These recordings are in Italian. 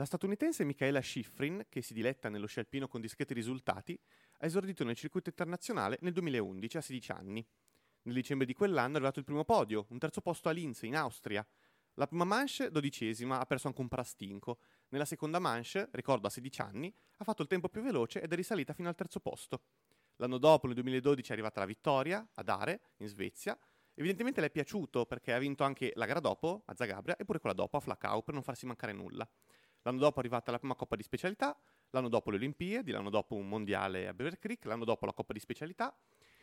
La statunitense Michaela Schifrin, che si diletta nello sci alpino con discreti risultati, ha esordito nel circuito internazionale nel 2011 a 16 anni. Nel dicembre di quell'anno è arrivato il primo podio, un terzo posto a Linz, in Austria. La prima manche, dodicesima, ha perso anche un parastinco. Nella seconda manche, ricordo a 16 anni, ha fatto il tempo più veloce ed è risalita fino al terzo posto. L'anno dopo, nel 2012, è arrivata la vittoria ad Are, in Svezia. Evidentemente le è piaciuto perché ha vinto anche la gara dopo a Zagabria e pure quella dopo a Flacau per non farsi mancare nulla. L'anno dopo è arrivata la prima Coppa di Specialità, l'anno dopo le Olimpiadi, l'anno dopo un mondiale a Beaver Creek, l'anno dopo la Coppa di Specialità.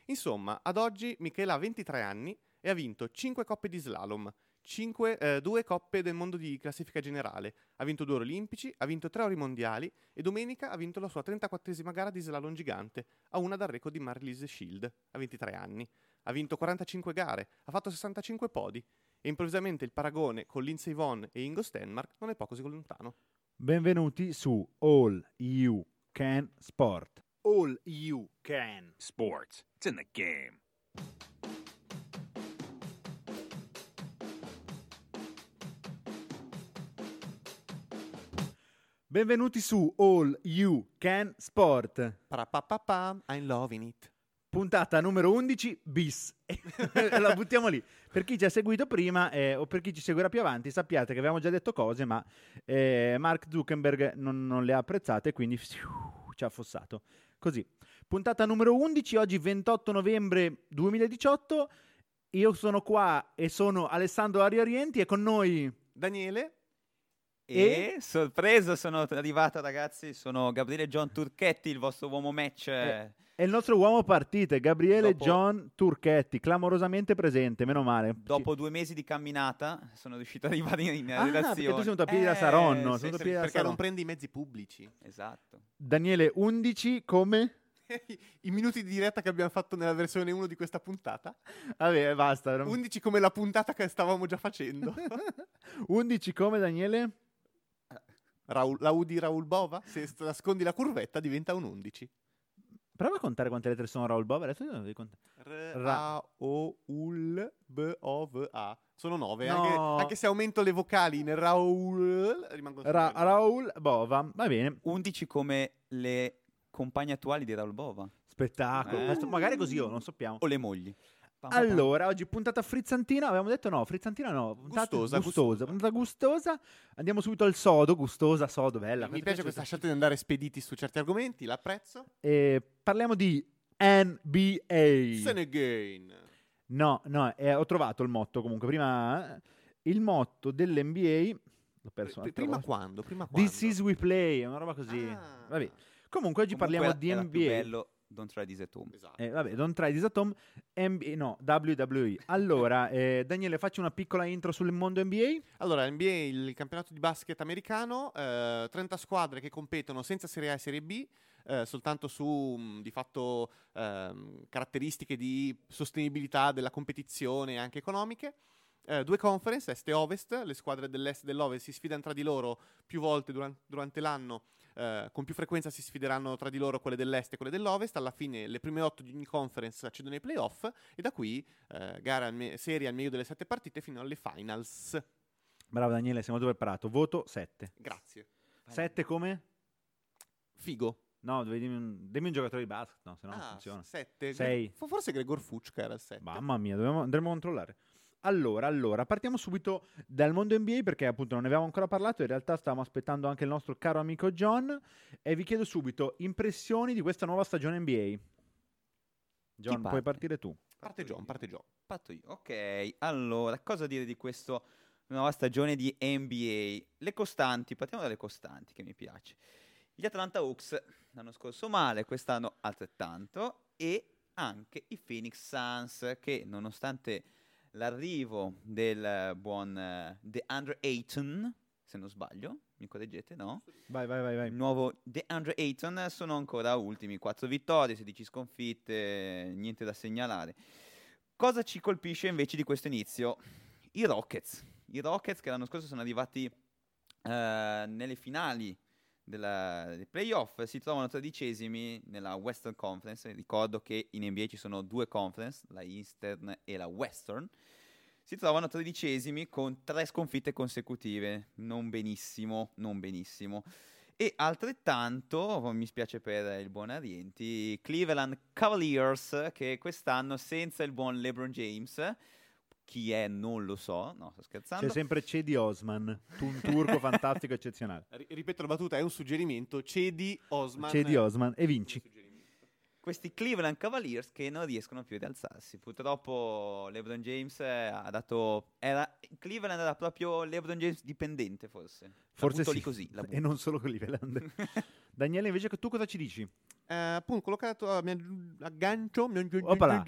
Insomma, ad oggi Michela ha 23 anni e ha vinto 5 coppe di slalom, 5, eh, 2 coppe del mondo di classifica generale, ha vinto 2 ori olimpici, ha vinto 3 ori mondiali e domenica ha vinto la sua 34esima gara di slalom gigante, a una dal record di Marlise Shield, a 23 anni. Ha vinto 45 gare, ha fatto 65 podi e improvvisamente il paragone con Lindsey Vonn e Ingo Stenmark non è poco così lontano. Benvenuti su All You Can Sport. All You Can. Sports. It's in the game. Benvenuti su All You Can Sport. Parapapapam, I'm loving it. Puntata numero 11 bis. La buttiamo lì. Per chi ci ha seguito prima eh, o per chi ci seguirà più avanti, sappiate che avevamo già detto cose, ma eh, Mark Zuckerberg non, non le ha apprezzate, quindi fiu, ci ha affossato. Così. Puntata numero 11, oggi 28 novembre 2018. Io sono qua e sono Alessandro Ariorienti e con noi Daniele, E, sorpreso sono arrivato ragazzi, sono Gabriele John Turchetti, il vostro uomo match. Eh, è il nostro uomo partite, Gabriele Dopo- John Turchetti, clamorosamente presente, meno male. Dopo due mesi di camminata sono riuscito ad arrivare in Ah, redazione. perché tu sei venuto a piedi da Eh, Saronno, sì, sei venuto a sì, da perché Saronno. non prendi i mezzi pubblici. Esatto. Daniele 11 come? I minuti di diretta che abbiamo fatto nella versione 1 di questa puntata. Vabbè, basta. non- 11 come la puntata che stavamo già facendo. 11 come Daniele? Raul- la U di Raul Bova, se nascondi la curvetta diventa un 11. Prova a contare quante lettere sono Raul Bova. Adesso io non devi contare. R, Ra- A, O, U, L, B, O, V, A. Sono 9. No. Anche, anche se aumento le vocali in Raul, rimangono Ra- sempre Raul Bova. Va bene. 11 come le compagne attuali di Raul Bova Spettacolo. Eh. Magari così io non sappiamo. o le mogli. Allora, oggi puntata frizzantina. Avevamo detto no, frizzantina no. Puntata Gustosa, gustosa. Puntata gustosa. Andiamo subito al sodo. Gustosa, sodo, bella. Mi piace questa scelta di andare spediti su certi argomenti, l'apprezzo. E parliamo di NBA. Senegain. No, no, eh, ho trovato il motto comunque. Prima eh, il motto dell'NBA. L'ho perso un'altra Prima quando? Prima quando? This is we play, è una roba così. Ah. Vabbè. Comunque oggi Comunque parliamo di NBA. bello Don't try this at home. Esatto. Eh, vabbè, don't try this at home. NBA, no, WWE. Allora, eh, Daniele, facci una piccola intro sul mondo NBA. Allora, NBA, il campionato di basket americano, eh, 30 squadre che competono senza Serie A e Serie B, eh, soltanto su mh, di fatto ehm, caratteristiche di sostenibilità della competizione e anche economiche. Eh, due conference, est e ovest, le squadre dell'est e dell'ovest si sfidano tra di loro più volte duran- durante l'anno, eh, con più frequenza si sfideranno tra di loro quelle dell'est e quelle dell'ovest, alla fine le prime otto di ogni conference accedono ai playoff e da qui eh, gara al me- serie al meglio delle sette partite fino alle finals. Bravo Daniele, sei molto preparato. Voto 7. Grazie. 7 come? Figo. No, devi dirmi un, dimmi un giocatore di basket, no, se no non ah, funziona. 7. Sei. Forse Gregor Fucca era il 7. Mamma mia, dobbiamo- andremo a controllare. Allora, allora, partiamo subito dal mondo NBA perché appunto non ne avevamo ancora parlato, in realtà stavamo aspettando anche il nostro caro amico John e vi chiedo subito impressioni di questa nuova stagione NBA. John, puoi partire tu. Parte John, parte John. Parto io. Ok, allora, cosa dire di questa nuova stagione di NBA? Le costanti, partiamo dalle costanti che mi piace. Gli Atlanta Hawks l'anno scorso male, quest'anno altrettanto e anche i Phoenix Suns che nonostante l'arrivo del buon eh, DeAndre Ayton, se non sbaglio, mi correggete, no? Vai, vai, vai, vai. Nuovo DeAndre Ayton sono ancora ultimi, 4 vittorie, 16 sconfitte, niente da segnalare. Cosa ci colpisce invece di questo inizio? I Rockets. I Rockets che l'anno scorso sono arrivati eh, nelle finali della- dei playoff, si trovano tredicesimi nella Western Conference. Ricordo che in NBA ci sono due conference, la Eastern e la Western. si trovano tredicesimi con tre sconfitte consecutive. Non benissimo, non benissimo. E altrettanto, mi spiace per il buon Arienti, Cleveland Cavaliers che quest'anno senza il buon LeBron James, chi è non lo so, no sto scherzando, C'è sempre Cedi Osman, tu- un turco fantastico eccezionale. Ri- ripeto la battuta, è un suggerimento. Cedi Osman. Cedi Osman e vinci. questi Cleveland Cavaliers che non riescono più ad alzarsi. Purtroppo LeBron James ha dato... Era, Cleveland era proprio LeBron James dipendente forse. Forse sì. così. La E non solo Cleveland. Daniele, invece, tu cosa ci dici? Eh, appunto, quello che ha detto, mi aggancio mi Oppala.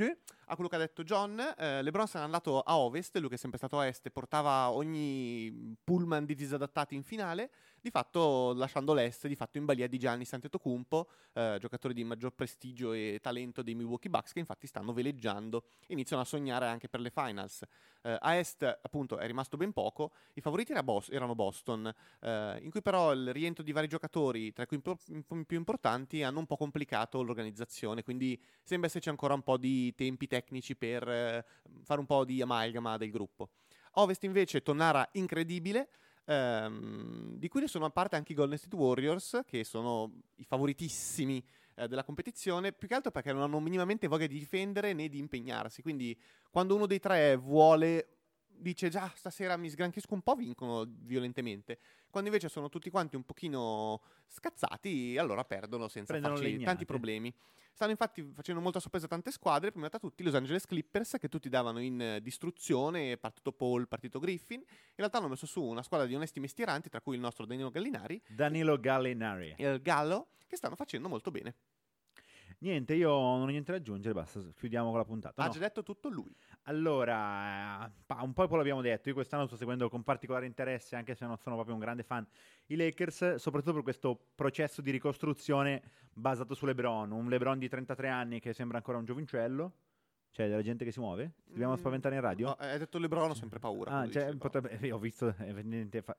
a quello che ha detto John. Eh, LeBron se n'è andato a ovest, lui che è sempre stato a est, portava ogni pullman di disadattati in finale. Di fatto, lasciando l'est, di fatto in balia di Gianni Antetokounmpo, eh, giocatore di maggior prestigio e talento dei Milwaukee Bucks, che infatti stanno veleggiando iniziano a sognare anche per le finals. Eh, a est, appunto, è rimasto ben poco. I favoriti era Bos- erano Boston, eh, in cui però il rientro di vari giocatori, tra cui i più- i più importanti, hanno un po' complicato l'organizzazione. Quindi sembra esserci ancora un po' di tempi tecnici per eh, fare un po' di amalgama del gruppo. Ovest invece Tonara incredibile, ehm, di cui ne sono a parte anche i Golden State Warriors, che sono i favoritissimi eh, della competizione, più che altro perché non hanno minimamente voglia di difendere né di impegnarsi. Quindi quando uno dei tre vuole, dice già stasera mi sgranchisco un po', vincono violentemente. Quando invece sono tutti quanti un pochino scazzati, allora perdono senza farci tanti problemi. Stanno infatti facendo molta sorpresa tante squadre, prima tra tutti Los Angeles Clippers che tutti davano in distruzione, partito Paul, partito Griffin. In realtà hanno messo su una squadra di onesti mestieranti, tra cui il nostro Danilo Gallinari Danilo Gallinari. e il Gallo, che stanno facendo molto bene. Niente, io non ho niente da aggiungere, basta, chiudiamo con la puntata. Ha no? già detto tutto lui. Allora, eh, un po' poi l'abbiamo detto, io quest'anno sto seguendo con particolare interesse, anche se non sono proprio un grande fan, i Lakers, soprattutto per questo processo di ricostruzione basato su LeBron, un LeBron di 33 anni che sembra ancora un giovincello, cioè della gente che si muove, Ci dobbiamo Mm, spaventare in radio? No, hai detto Lebron, ho sempre paura. Ah, cioè, potrebbe, eh, ho visto, eh, evidentemente fa-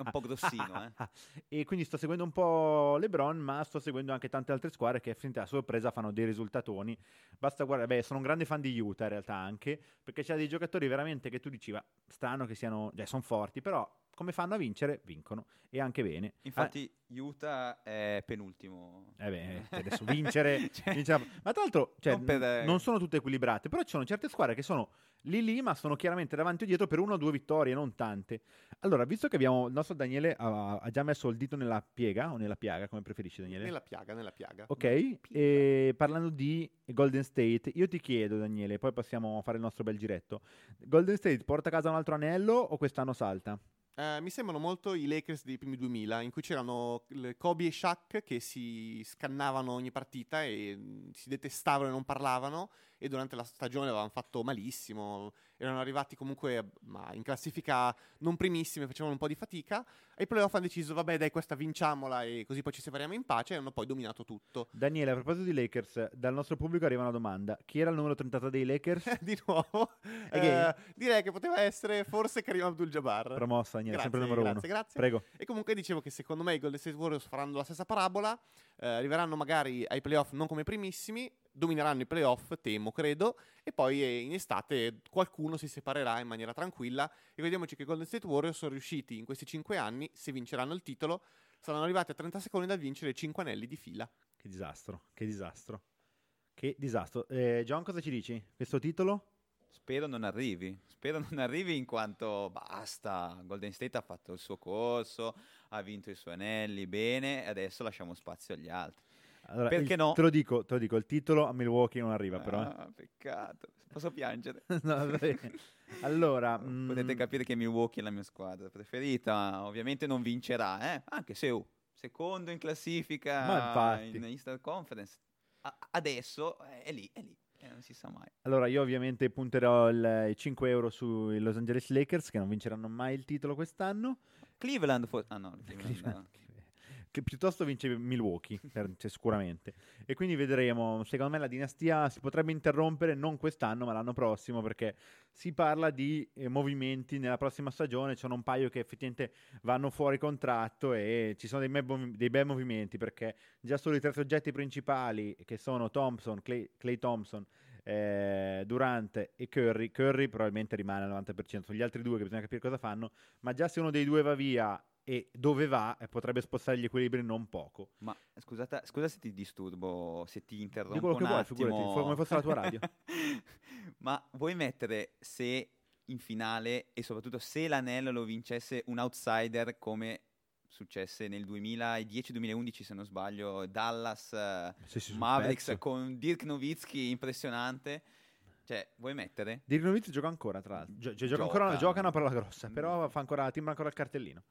Un po' grossino, eh. e quindi sto seguendo un po' LeBron, ma sto seguendo anche tante altre squadre che a sorpresa fanno dei risultatoni. Basta guardare, beh, sono un grande fan di Utah in realtà anche, perché c'è dei giocatori veramente che tu dici, "Va, strano che siano, cioè sono forti, però come fanno a vincere? Vincono e anche bene. Infatti Utah è penultimo. Ah, eh beh, adesso vincere, Cioè, vincere- ma tra l'altro cioè, non per, eh, non sono tutte equilibrate, però ci sono certe squadre che sono lì lì, ma sono chiaramente davanti o dietro per una o due vittorie, non tante. Allora, visto che abbiamo il nostro Daniele ha, ha già messo il dito nella piega o nella piaga, come preferisci Daniele? Nella piaga, nella piaga. Ok, e parlando di Golden State, io ti chiedo Daniele, poi passiamo a fare il nostro bel giretto. Golden State porta a casa un altro anello o quest'anno salta? Eh, mi sembrano molto i Lakers dei primi 2000, in cui c'erano Kobe e Shaq che si scannavano ogni partita e mh, si detestavano e non parlavano e durante la stagione avevano fatto malissimo, erano arrivati comunque ma in classifica non primissime, facevano un po' di fatica. Ai playoff hanno deciso, vabbè dai questa vinciamola e così poi ci separiamo in pace e hanno poi dominato tutto. Daniele, a proposito di Lakers, dal nostro pubblico arriva una domanda. Chi era il numero 33 dei Lakers? di nuovo, eh, direi che poteva essere forse Karim Abdul-Jabbar. Promosso Daniele, Grazie, sempre il numero grazie, uno. grazie. Prego. E comunque dicevo che secondo me i Golden State Warriors faranno la stessa parabola, eh, arriveranno magari ai playoff non come primissimi, domineranno i playoff, temo, credo, e poi eh, in estate qualcuno si separerà in maniera tranquilla e vediamoci che i Golden State Warriors sono riusciti in questi 5 anni, se vinceranno il titolo, saranno arrivati a 30 secondi dal vincere 5 anelli di fila. Che disastro, che disastro. Che disastro. Eh, John, cosa ci dici? Questo titolo? Spero non arrivi. Spero non arrivi in quanto basta. Golden State ha fatto il suo corso, ha vinto i suoi anelli bene, e adesso lasciamo spazio agli altri. Allora, Perché il- no? Te lo dico, te lo dico, il titolo a Milwaukee non arriva però. eh. Ah, peccato. Posso piangere? No, allora, mm, Potete capire che Milwaukee è la mia squadra preferita. Ovviamente non vincerà, eh? anche se oh, secondo in classifica in Eastern Conference. A- adesso è lì, è lì. E non si sa mai. Allora, io ovviamente punterò il- i 5 euro sui Los Angeles Lakers che non vinceranno mai il titolo quest'anno. Cleveland, for- ah no, Cleveland, no. Che piuttosto vince Milwaukee, cioè, sicuramente. E quindi vedremo. Secondo me la dinastia si potrebbe interrompere non quest'anno, ma l'anno prossimo, perché si parla di eh, movimenti nella prossima stagione. Ci sono un paio che effettivamente vanno fuori contratto e ci sono dei, me- dei bei movimenti, perché già solo i tre soggetti principali, che sono Thompson, Clay, Clay Thompson, eh, Durant e Curry. Curry probabilmente rimane al 90%, sono gli altri due che bisogna capire cosa fanno, ma già se uno dei due va via e dove va eh, potrebbe spostare gli equilibri non poco. Ma scusate, scusa se ti disturbo, se ti interrompo Di quello che vuoi, figurati, come fosse la tua radio. Ma vuoi mettere se in finale e soprattutto se l'anello lo vincesse un outsider come successe nel 2010-2011 se non sbaglio Dallas eh, sul Mavericks con Dirk Nowitzki impressionante cioè vuoi mettere? Dirk Nowitzki gioca ancora, tra l'altro. Gio- gio- gioca, Gioca. ancora, gioca una parola grossa, Mm. però fa ancora, timbra ancora il cartellino.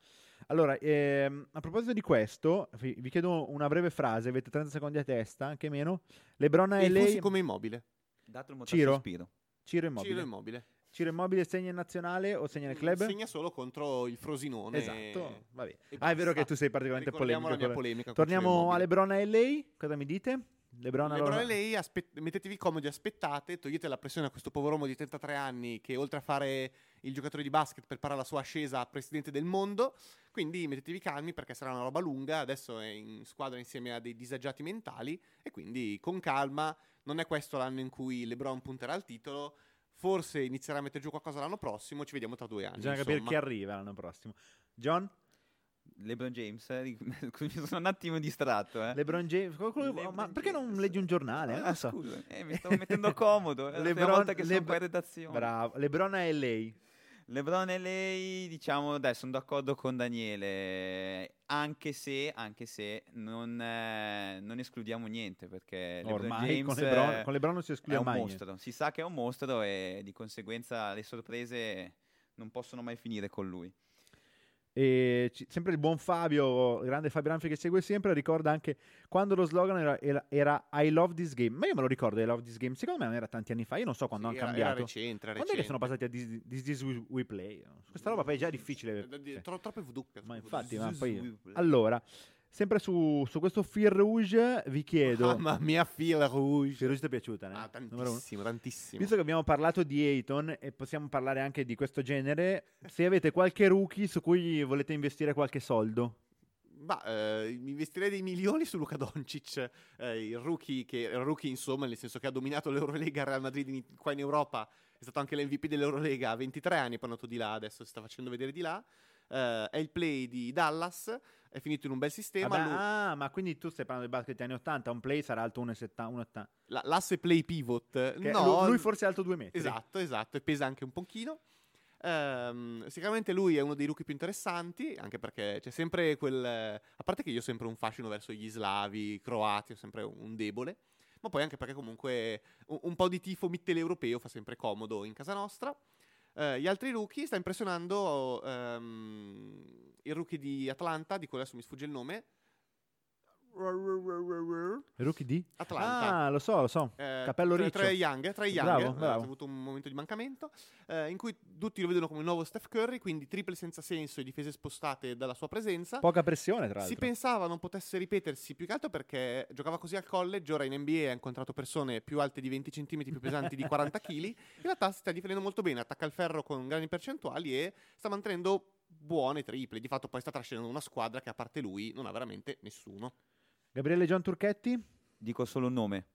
Allora, ehm, a proposito di questo, vi, chiedo una breve frase, avete 30 secondi a testa, anche meno. Lebron E e lei... come immobile. Dato il Ciro? sospiro Ciro Immobile. Ciro immobile. Ciro Immobile segna in nazionale o segna nel club? Segna solo contro il Frosinone. Esatto, vabbè. Ah, è vero che tu sei particolarmente Ricordiamo polemico. la mia con- polemica Torniamo a. Lebron e LA, cosa mi dite? Lebron, Lebron allora- e lei, aspe- mettetevi comodi, aspettate, togliete la pressione a questo povero uomo di 33 anni che oltre a fare il giocatore di basket prepara la sua ascesa a presidente del mondo, quindi mettetevi calmi perché sarà una roba lunga, adesso è in squadra insieme a dei disagiati mentali e quindi con calma, non è questo l'anno in cui Lebron punterà al titolo, forse inizierà a mettere giù qualcosa l'anno prossimo, ci vediamo tra due anni. Bisogna capire insomma. chi arriva l'anno prossimo. John? LeBron James eh, mi sono un attimo distratto eh. LeBron James? LeBron ma perché non James. leggi un giornale? Ah, so. scusa, eh, mi stavo mettendo comodo. È la prima LeBron- volta che sono Leb- qua in redazione. Bravo. Lebron e LA. LeBron e lei, diciamo, dai, sono d'accordo con Daniele, anche se, anche se non, eh, non escludiamo niente, perché LeBron Ormai James con Lebron, eh, con Lebron non si è esclude un mai. mostro, si sa che è un mostro e di conseguenza le sorprese non possono mai finire con lui. E ci- sempre il buon Fabio, il grande Fabio Ranfi che segue sempre, ricorda anche quando lo slogan era, era- era I love this game. Ma io me lo ricordo I love this game. Secondo me non era tanti anni fa. Io non so quando Sì, hanno era- cambiato. Era recente, era Quando è che recente. sono passati a This, This, This We, We Play? Questa roba poi è già difficile. Di- tro- troppe VW. ma infatti, ma poi... Allora, sempre su, su questo Fear Rouge vi chiedo... Mamma mia, fila rouge. Fear Rouge ti è piaciuta, eh? Ah, tantissimo, tantissimo. Visto che abbiamo parlato di Ayton e possiamo parlare anche di questo genere, se avete qualche rookie su cui volete investire qualche soldo. Ma eh, investirei dei milioni su Luca Doncic, eh, il rookie che il rookie insomma, nel senso che ha dominato l'Eurolega al Real Madrid in- qua in Europa, è stato anche l'MVP dell'Eurolega a 23 anni, poi è andato di là, adesso si sta facendo vedere di là. Eh, è il play di Dallas, è finito in un bel sistema. Vabbè, lui- ah, ma quindi tu stai parlando del basket degli anni 80, un play sarà alto 1,70, 1,80. la- l'asse play pivot, Che no, lu- lui forse è alto 2 metri. Esatto, esatto, e pesa anche un pochino. Ehm, sicuramente lui è uno dei rookie più interessanti, anche perché c'è sempre quel... A parte che io ho sempre un fascino verso gli slavi, i croati, ho sempre un debole, ma poi anche perché comunque un, un po' di tifo mitteleuropeo fa sempre comodo in casa nostra. Eh, gli altri rookie sta impressionando ehm, il rookie di Atlanta, di cui adesso mi sfugge il nome. Rookie di? Atlanta. Ah, lo so, lo so. Eh, Capello riccio. Tra Young, tra Young Bravo, eh, bravo. ha avuto un momento di mancamento eh, in cui tutti lo vedono come il nuovo Steph Curry, quindi triple senza senso e difese spostate dalla sua presenza. Poca pressione, tra Si l'altro. pensava non potesse ripetersi più che altro perché giocava così al college, ora in NBA ha incontrato persone più alte di 20 cm, più pesanti di 40 kg. In realtà si sta difendendo molto bene, attacca il ferro con grandi percentuali e sta mantenendo buone triple. Di fatto poi sta trascinando una squadra che a parte lui non ha veramente nessuno. Gabriele John Turchetti? Dico solo un nome.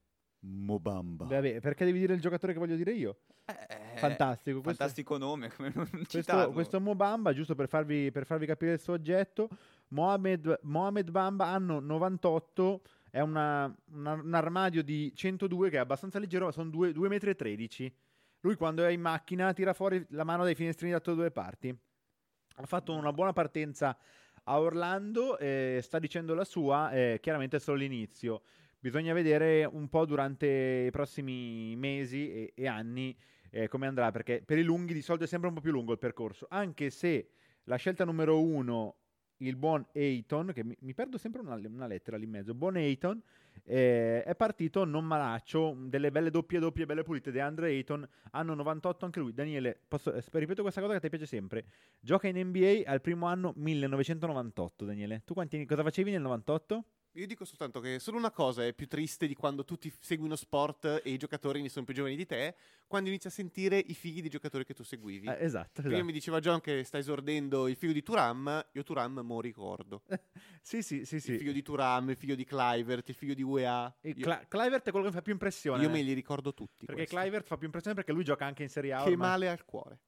Mobamba. Vabbè, perché devi dire il giocatore che voglio dire io? Eh, Fantastico. Questo, Fantastico nome, come non questo, citarlo. questo Mobamba, giusto per farvi, per farvi capire il suo oggetto, Mohamed, Mohamed Bamba, anno 98, è una- una- un armadio di 102 che è abbastanza leggero, ma sono 2,13 metri. e 13. Lui quando è in macchina tira fuori la mano dai finestrini da tutte e due parti. Ha fatto una buona partenza a Orlando, eh, sta dicendo la sua, eh, chiaramente è solo l'inizio. Bisogna vedere un po' durante i prossimi mesi e, e anni eh, come andrà, perché per i lunghi di solito è sempre un po' più lungo il percorso, anche se la scelta numero uno, il buon Ayton, che mi, mi perdo sempre una, una lettera lì in mezzo, buon Ayton, eh, è partito non malaccio, delle belle doppie doppie, belle pulite, De Andre Ayton, anno 98 anche lui. Daniele, posso, eh, ripeto questa cosa che ti piace sempre, gioca in NBA al primo anno 1998, Daniele. Tu quanti, cosa facevi nel 98? Io dico soltanto che solo una cosa è più triste di quando tu ti segui uno sport e i giocatori ne sono più giovani di te, quando inizi a sentire i figli dei giocatori che tu seguivi. Eh, esatto, Prima esatto. mi diceva John che sta esordendo il figlio di Turam, io Turam mo ricordo. Sì, sì, sì, Il sì. figlio di Turam, il figlio di Clivert, il figlio di UEA. Io, Cla- Clivert è quello che fa più impressione. io me li ricordo tutti. Perché questi. Clivert fa più impressione perché lui gioca anche in Serie A. Che ormai. male al cuore.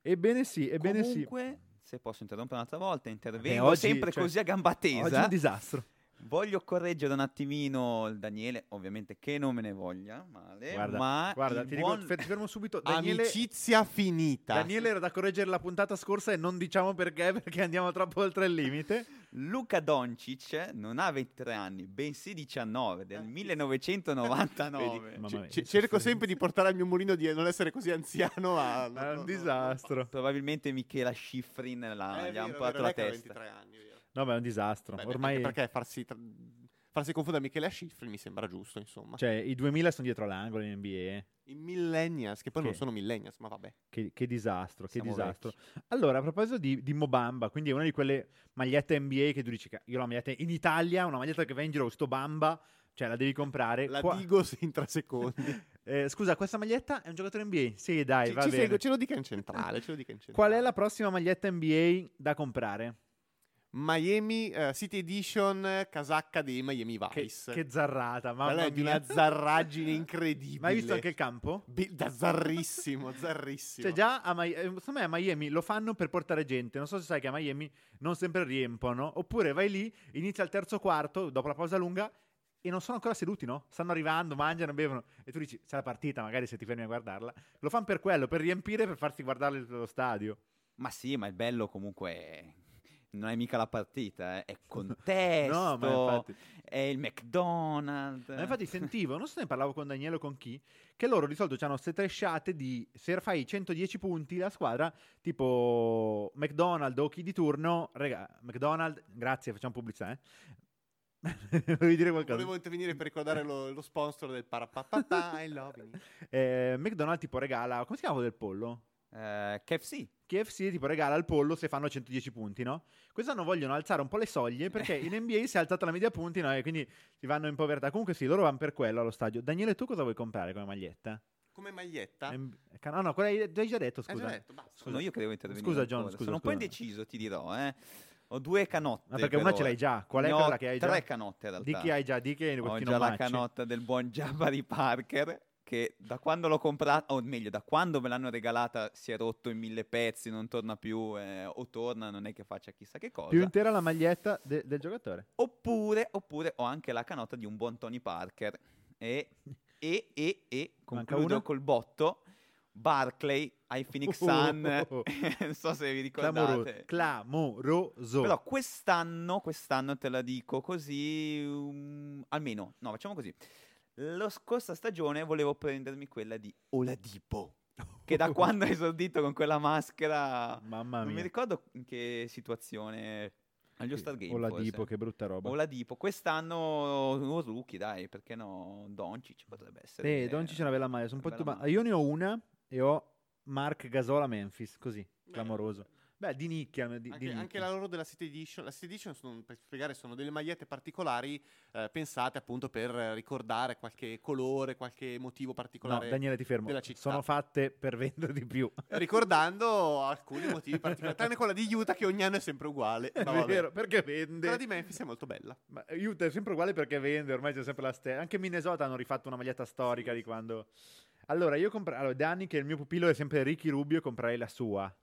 Ebbene sì, ebbene sì. Comunque, se posso interrompere un'altra volta, intervengo oggi, sempre cioè, così a gamba Oggi è tesa. un disastro. Voglio correggere un attimino il Daniele, ovviamente che non me ne voglia male, Guarda, ma Guarda, ti, buon- dico, ti fermo subito. Daniele, Amicizia finita. Daniele era da correggere la puntata scorsa e non diciamo perché, perché andiamo troppo oltre il limite. Luca Doncic non ha 23 anni, bensì 19 del 1999. Vedi, Mamma ce- mia, ce- che cerco sempre di portare al mio mulino di non essere così anziano, ma... È un disastro. Probabilmente Michela Schifrin la, gli ha un po' dato la testa. anni. No, ma è un disastro. Beh, Ormai, perché farsi, tra- farsi confondere Michele Schifrin mi sembra giusto, insomma. cioè, i 2000 sono dietro l'angolo in NBA. I millennials, che poi non Che- sono millennials, ma vabbè. Che, che disastro, che Siamo disastro. Allora, a proposito di, di Mobamba, quindi è una di quelle magliette NBA che tu dici, "Ca- io la maglietta in Italia, una maglietta che va in giro sto Bamba, cioè la devi comprare. La Qua- Digos in tre secondi. Eh, scusa, questa maglietta è un giocatore NBA? Sì, dai, ci, va ci bene. seguo, ce lo dica in centrale, ce lo dica in centrale. Qual è la prossima maglietta NBA da comprare? Miami eh, City Edition casacca dei Miami Che, Vice. che zarrata, mamma Quella è di mia. una zarraggine incredibile. Ma hai visto anche il campo? Be- da zarrissimo, zarrissimo. Cioè già a, Mi- eh, a Miami lo fanno per portare gente, non so se sai che a Miami non sempre riempono, oppure vai lì, inizia il terzo quarto, dopo la pausa lunga, e non sono ancora seduti, no? Stanno arrivando, mangiano, bevono, e tu dici, c'è la partita, magari se ti fermi a guardarla. Lo fanno per quello, per riempire, per farsi guardare lo stadio. Ma sì, ma il bello comunque non è mica la partita, eh, è contesto, No, ma infatti... è il McDonald's. Ma infatti sentivo, non so se ne parlavo con Daniele o con chi, che loro di solito hanno queste tresciate di se fai 110 punti la squadra, tipo McDonald's o chi di turno, rega, McDonald's, grazie, facciamo pubblicità, eh. Volevi dire qualcosa? Volevo intervenire per ricordare lo, lo sponsor del Parapapapà I love. Eh, McDonald's tipo regala, come si chiama quello del pollo? Eh, KFC. KFC tipo regala il pollo se fanno 110 punti, no? Quest'anno vogliono alzare un po' le soglie perché in NBA si è alzata la media punti, no? E quindi si vanno in povertà. Comunque sì, loro vanno per quello allo stadio. Daniele, tu cosa vuoi comprare come maglietta? Come maglietta? Em- No, no, quella hai hai già detto, Hai scusa. già detto, basta. Sono io che devo intervenire. Scusa, John, scusa, Sono un po' scusa. indeciso, ti dirò. Eh. Ho due canotte. Ma perché per una ce l'hai già. Qual è quella che hai già? Tre canotte in realtà. Di chi hai già? Di che Ho già la nomacci? canotta del buon Jabari Parker che da quando l'ho comprata, o meglio, da quando me l'hanno regalata si è rotto in mille pezzi, non torna più, eh, o torna, non è che faccia chissà che cosa. Più intera la maglietta de- del giocatore. Oppure, oppure ho anche la canotta di un buon Tony Parker. E, e, e, e, concludo col botto, Barclay ai Phoenix Sun, non so se vi ricordate. clamoroso. Però quest'anno, quest'anno te la dico così, um, almeno, no, facciamo così. La scorsa stagione volevo prendermi quella di Oladipo, che da quando ha esordito con quella maschera, Mamma non mi mia. ricordo in che situazione, agli All-Star Game O la forse. Dipo, che brutta roba. Oladipo, quest'anno un rookie, dai, perché no, Doncic potrebbe essere. Eh, Doncic è una bella maglia. Sono un po' bella Io ne ho una e ho Mark Gasol a Memphis, così, clamoroso. Beh, di nicchia. Di, di Anche, nicchia. anche la loro della City Edition, la City Edition sono, per spiegare, sono delle magliette particolari eh, pensate appunto per ricordare qualche colore, qualche motivo No, particolare. Daniele, ti fermo. Sono fatte per vendere di più. Ricordando alcuni motivi particolari, tranne quella di Utah che ogni anno è sempre uguale. Ma vabbè. vero, perché vende. Quella di Memphis è molto bella. Ma Utah è sempre uguale perché vende, ormai c'è sempre la stessa. Anche Minnesota hanno rifatto una maglietta storica di quando... Allora, io comprerei... Allora, da anni che il mio pupillo è sempre Ricky Rubio, comprerei la sua.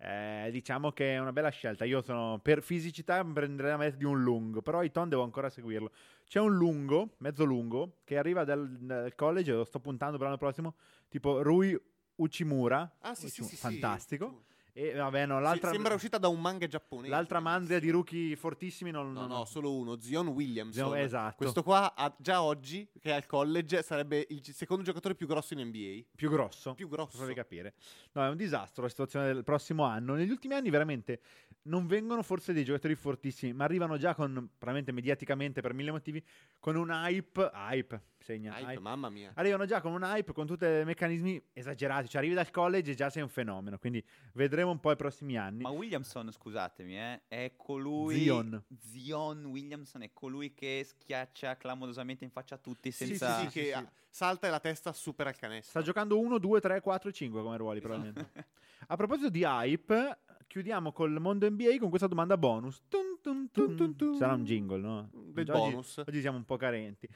Eh, diciamo che è una bella scelta. Io sono per fisicità prenderei la maglietta di un lungo, però i ton devo ancora seguirlo. C'è un lungo, mezzo lungo, che arriva dal, dal college, lo sto puntando per l'anno prossimo, tipo Rui Uchimura. Ah, sì, sì, Uchimu- sì, sì. Fantastico. E vabbè, no, l'altra... sembra uscita da un manga giapponese. L'altra mandria di rookie fortissimi non... No, no, solo uno, Zion Williamson. Zion- esatto. Questo qua, ha- già oggi, che è al college, sarebbe il gi- secondo giocatore più grosso in NBA. Più grosso. Più grosso. Per capire. No, è un disastro la situazione del prossimo anno. Negli ultimi anni veramente non vengono forse dei giocatori fortissimi, ma arrivano già con, probabilmente mediaticamente per mille motivi, con un hype, hype, segna, Hype, hype. mamma mia. Arrivano già con un hype, con tutti i meccanismi esagerati, cioè arrivi dal college e già sei un fenomeno, quindi vedremo un po' i prossimi anni. Ma Williamson, scusatemi, eh, è colui. Zion. Zion Williamson è colui che schiaccia clamorosamente in faccia a tutti Sì, senza. sì, sì, che sì. ah, salta e la testa supera il canestro. Sta giocando 1, 2, 3, 4, 5 come ruoli probabilmente. A proposito di hype, chiudiamo col mondo NBA con questa domanda bonus. Tun tun, Tun, tun, tun. Sarà un jingle, no? Del oggi, bonus. oggi siamo un po' carenti.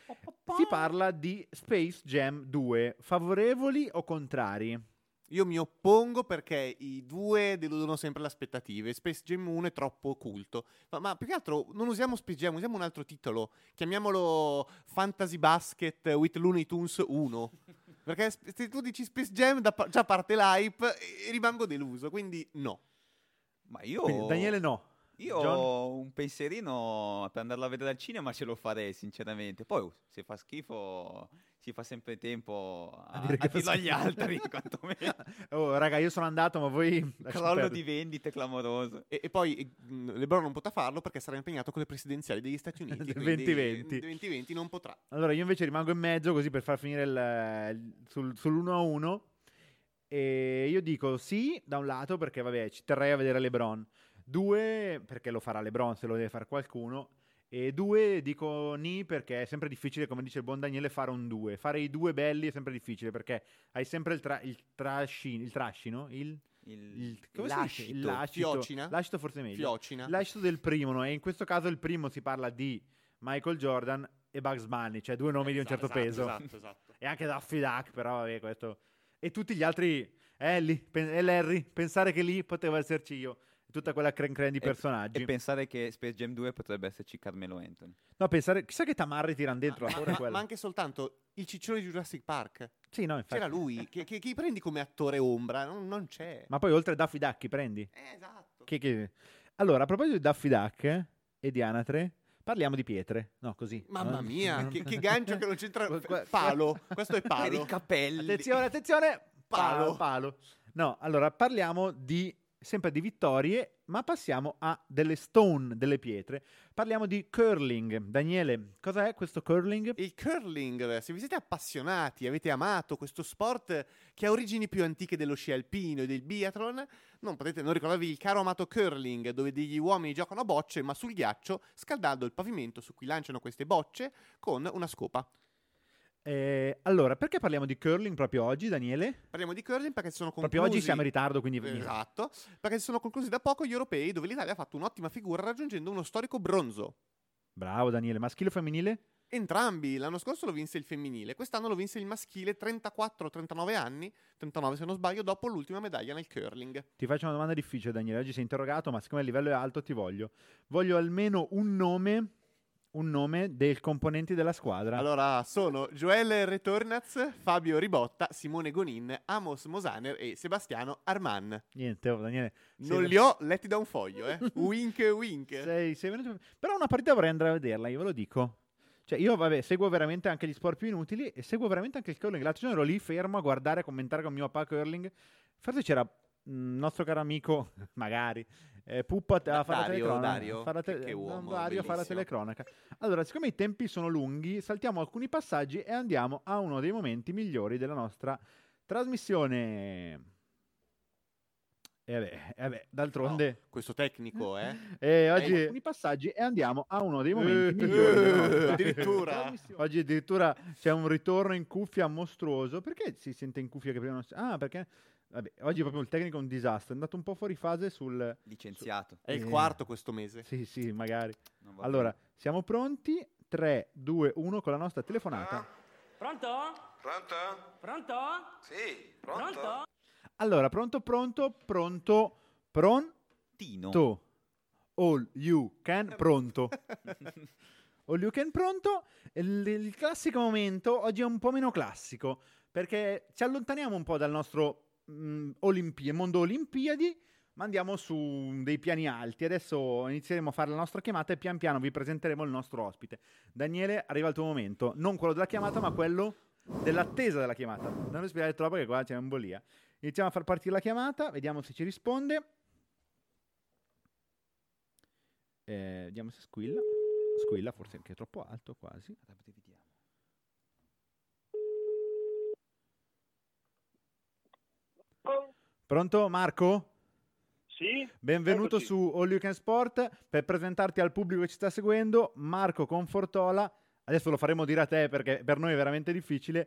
Si parla di Space Jam 2. Favorevoli o contrari? Io mi oppongo perché i due deludono sempre le aspettative. Space Jam 1 è troppo culto. Ma, ma più che altro non usiamo Space Jam, usiamo un altro titolo. Chiamiamolo Fantasy Basket with Looney Tunes 1. Perché se tu dici Space Jam da pa- già parte l'hype e rimango deluso, quindi no. Ma io... Quindi, Daniele no. Io John? un pensierino per andarla a vedere al cinema ce lo farei, sinceramente. Poi, uh, se fa schifo, si fa sempre tempo a, A dire che a dirlo agli altri, quantomeno. Oh, raga, io sono andato, ma voi... Crollo di vendite clamoroso. E, e poi mh, LeBron non potrà farlo perché sarà impegnato con le presidenziali degli Stati Uniti. Del quindi 2020. del 2020 non potrà. Allora, io invece rimango in mezzo così per far finire il, il- sul, sull'1-1. E io dico sì, da un lato, perché vabbè, ci terrei a vedere LeBron. Due, perché lo farà LeBron se lo deve fare qualcuno. E due, dico ni, perché è sempre difficile, come dice il buon Daniele, fare un due. Fare i due belli è sempre difficile, perché hai sempre il, tra- il trascino, il trascino, il... Il, il, come si dice? Il lascito. lascito. Fiocina? Lascito forse è meglio. Fiocina. Lascito del primo, no? E in questo caso il primo si parla di Michael Jordan e Bugs Bunny, cioè due nomi di un certo Esatto, peso. Esatto, esatto. E anche Daffy Duck, però vabbè, questo... E tutti gli altri... Ellie, pen- e Larry, pensare che lì poteva esserci io. Tutta quella cren cren di personaggi. E pensare che Space Jam 2 potrebbe esserci Carmelo Anthony. no, pensare... Chissà che tamarri tirano dentro Ma, ma- quello. ma anche soltanto il ciccione di Jurassic Park. Sì, no, infatti. C'era lui. Che, che, chi prendi come attore ombra? Non, non c'è. Ma poi oltre a Daffy Duck, chi prendi? Eh, esatto. Che- che- Allora, a proposito di Daffy Duck e di Anatre, parliamo di pietre. No, così. Mamma Eh, mia, no. che, che gancio che non c'entra. Palo. Questo è Per palo. i capelli. Attenzione, attenzione! Palo. Palo. palo. No, allora parliamo di sempre di vittorie, ma passiamo a delle stone, delle pietre. Parliamo di curling. Daniele, cosa è questo curling? Il curling, se vi siete appassionati, avete amato questo sport che ha origini più antiche dello sci alpino e del biathlon, non potete non ricordarvi il caro amato curling, dove degli uomini giocano a bocce, ma sul ghiaccio, scaldando il pavimento su cui lanciano queste bocce con una scopa. Eh, allora, perché parliamo di curling proprio oggi, Daniele? Parliamo di curling perché sono conclusi... Proprio oggi siamo in ritardo, quindi Esatto, perché si sono conclusi da poco gli europei dove l'Italia ha fatto un'ottima figura raggiungendo uno storico bronzo. Bravo Daniele, maschile o femminile? Entrambi, l'anno scorso lo vinse il femminile, quest'anno lo vinse il maschile 34-39 anni, 39 se non sbaglio, dopo l'ultima medaglia nel curling. Ti faccio una domanda difficile, Daniele. Oggi sei interrogato, ma siccome il livello è alto, ti voglio. Voglio almeno un nome, un nome dei componenti della squadra. Allora, sono Joel Retornaz, Fabio Ribotta, Simone Gonin, Amos Mosaner e Sebastiano Arman. Niente, oh, Daniele. Non li ho letti da un foglio, eh. wink wink. Sei, sei venuto... Però una partita vorrei andare a vederla, io ve lo dico. Cioè, io, vabbè, seguo veramente anche gli sport più inutili e seguo veramente anche il curling. L'altro giorno ero lì fermo a guardare, a commentare con mio papà curling. Forse c'era il nostro caro amico, magari, eh, Puppa Da- fare la Dario, telecronaca. Dario, Fare la te- che- eh, uomo, Dario a fare la telecronaca. Allora, siccome i tempi sono lunghi, saltiamo alcuni passaggi e andiamo a uno dei momenti migliori della nostra trasmissione. E vabbè, e vabbè, d'altronde... Questo tecnico, eh. E oggi Eh, alcuni passaggi e andiamo a uno dei momenti Eh, migliori eh, addirittura. Oggi addirittura c'è un ritorno in cuffia mostruoso. Perché si sente in cuffia che prima non si... Ah, perché... Vabbè, oggi proprio il tecnico è un disastro. È andato un po' fuori fase sul... Licenziato. È il Eh. quarto questo mese. Sì, sì, magari. Allora, siamo pronti? 3, 2, 1 con la nostra telefonata. Pronto? Pronto? Pronto? Sì, pronto? Pronto? Allora, pronto, pronto, pronto, pronto. Tino. All you can pronto. All you can pronto. Il, il classico momento oggi è un po' meno classico perché ci allontaniamo un po' dal nostro mm, Olimpi- mondo Olimpiadi, ma andiamo su dei piani alti. Adesso inizieremo a fare la nostra chiamata e pian piano vi presenteremo il nostro ospite. Daniele, arriva il tuo momento. Non quello della chiamata, ma quello dell'attesa della chiamata. Non respirare troppo che qua c'è un'embolia. Iniziamo a far partire la chiamata, vediamo se ci risponde. Eh, vediamo se squilla. Squilla, forse anche troppo alto, quasi. Pronto Marco? Sì? Benvenuto Eccoci. su All You Can Sport. Per presentarti al pubblico che ci sta seguendo, Marco Confortola, adesso lo faremo dire a te perché per noi è veramente difficile,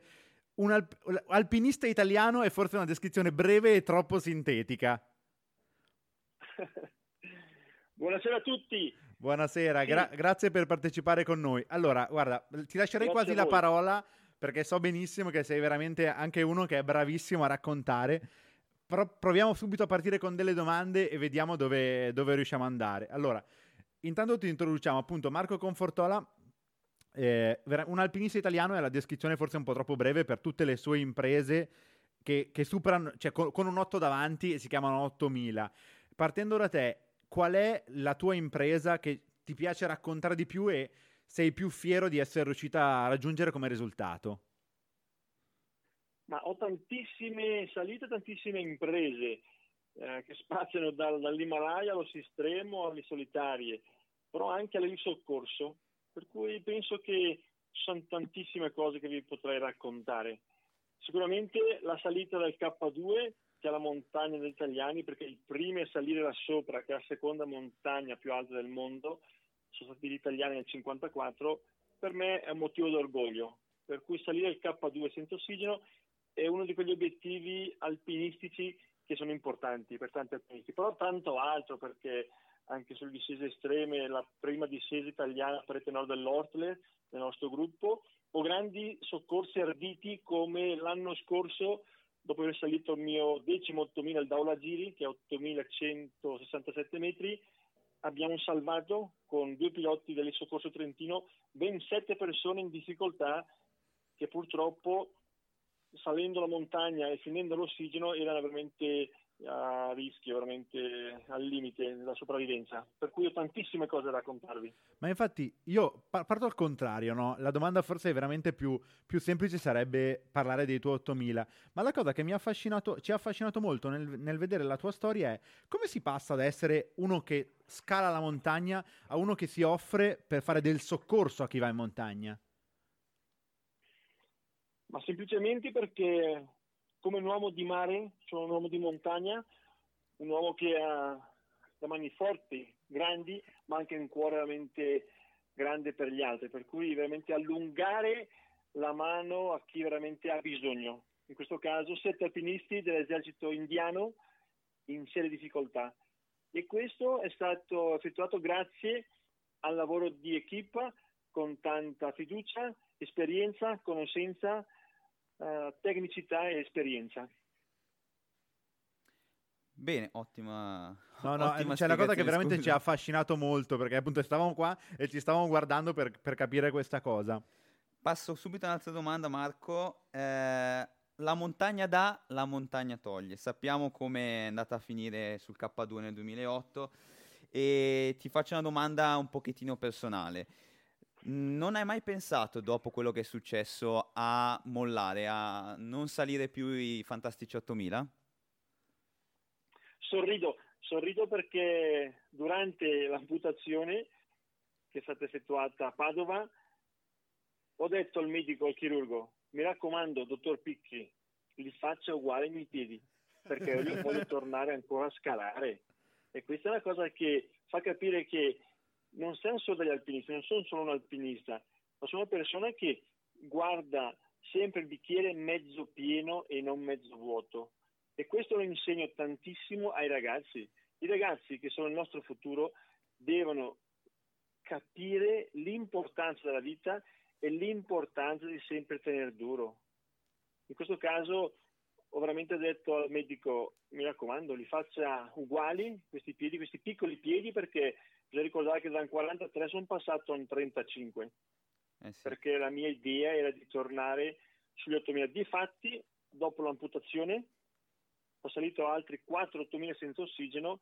un alp- alpinista italiano è forse una descrizione breve e troppo sintetica. Buonasera a tutti. Buonasera, gra- grazie per partecipare con noi. Allora, guarda, ti lascerei Grazie quasi la parola perché so benissimo che sei veramente anche uno che è bravissimo a raccontare. Però proviamo subito a partire con delle domande e vediamo dove, dove riusciamo ad andare. Allora, intanto ti introduciamo appunto Marco Confortola, eh, un alpinista italiano, è la descrizione forse un po' troppo breve per tutte le sue imprese che, che superano, cioè con, con un 8 davanti e si chiamano 8000. Partendo da te, qual è la tua impresa che ti piace raccontare di più e sei più fiero di essere riuscita a raggiungere come risultato? Ma ho tantissime salite, tantissime imprese eh, che spaziano dal- dall'Himalaya allo Sistremo alle solitarie, però anche all'elisoccorso, per cui penso che ci sono tantissime cose che vi potrei raccontare. Sicuramente la salita del K2, che è la montagna degli italiani, perché i primi a salire da sopra, che è la seconda montagna più alta del mondo, sono stati gli italiani nel 54, per me è un motivo d'orgoglio. Per cui salire il K2 senza ossigeno è uno di quegli obiettivi alpinistici che sono importanti per tanti alpinisti, però tanto altro perché anche sulle discese estreme, la prima discesa italiana a parete nord dell'Ortle nel nostro gruppo, o grandi soccorsi arditi come l'anno scorso, dopo aver salito il mio decimo 8000 al Daula Giri, che è 8167 metri, abbiamo salvato con due piloti del soccorso trentino ben sette persone in difficoltà che purtroppo salendo la montagna e finendo l'ossigeno erano veramente a rischio, veramente al limite della sopravvivenza. Per cui ho tantissime cose da raccontarvi. Ma infatti io par- parto al contrario, no? La domanda forse veramente più, più semplice sarebbe parlare dei tuoi 8000, ma la cosa che mi ha affascinato, ci ha affascinato molto nel, nel vedere la tua storia è come si passa da essere uno che scala la montagna a uno che si offre per fare del soccorso a chi va in montagna. Ma semplicemente perché come un uomo di mare sono un uomo di montagna, un uomo che ha le mani forti, grandi, ma anche un cuore veramente grande per gli altri, per cui veramente allungare la mano a chi veramente ha bisogno. In questo caso sette alpinisti dell'esercito indiano in serie difficoltà e questo è stato effettuato grazie al lavoro di equipa con tanta fiducia, esperienza, conoscenza, eh, tecnicità e esperienza. Bene, ottima. No, no, ottima c'è la cosa che veramente ci scusa. ha affascinato molto perché appunto stavamo qua e ci stavamo guardando per, per capire questa cosa. Passo subito a un'altra domanda, Marco. Eh, la montagna dà, la montagna toglie. Sappiamo come è andata a finire sul K2 nel 2008 e ti faccio una domanda un pochettino personale. Non hai mai pensato, dopo quello che è successo, a mollare, a non salire più i fantastici 8000? Sorrido, sorrido perché durante l'amputazione che è stata effettuata a Padova ho detto al medico, al chirurgo, mi raccomando, dottor Picchi, li faccia uguali ai miei piedi, perché io voglio tornare ancora a scalare. E questa è una cosa che fa capire che non siamo solo degli alpinisti, non sono solo un alpinista, ma sono una persona che guarda sempre il bicchiere mezzo pieno e non mezzo vuoto. E questo lo insegno tantissimo ai ragazzi. I ragazzi che sono il nostro futuro devono capire l'importanza della vita e l'importanza di sempre tenere duro. In questo caso ho veramente detto al medico, mi raccomando, li faccia uguali questi piedi, questi piccoli piedi, perché bisogna ricordare che da un 43 sono passato a un 35, Eh sì. perché la mia idea era di tornare sugli 8000. Difatti, dopo l'amputazione, ho salito altri 4 8000 senza ossigeno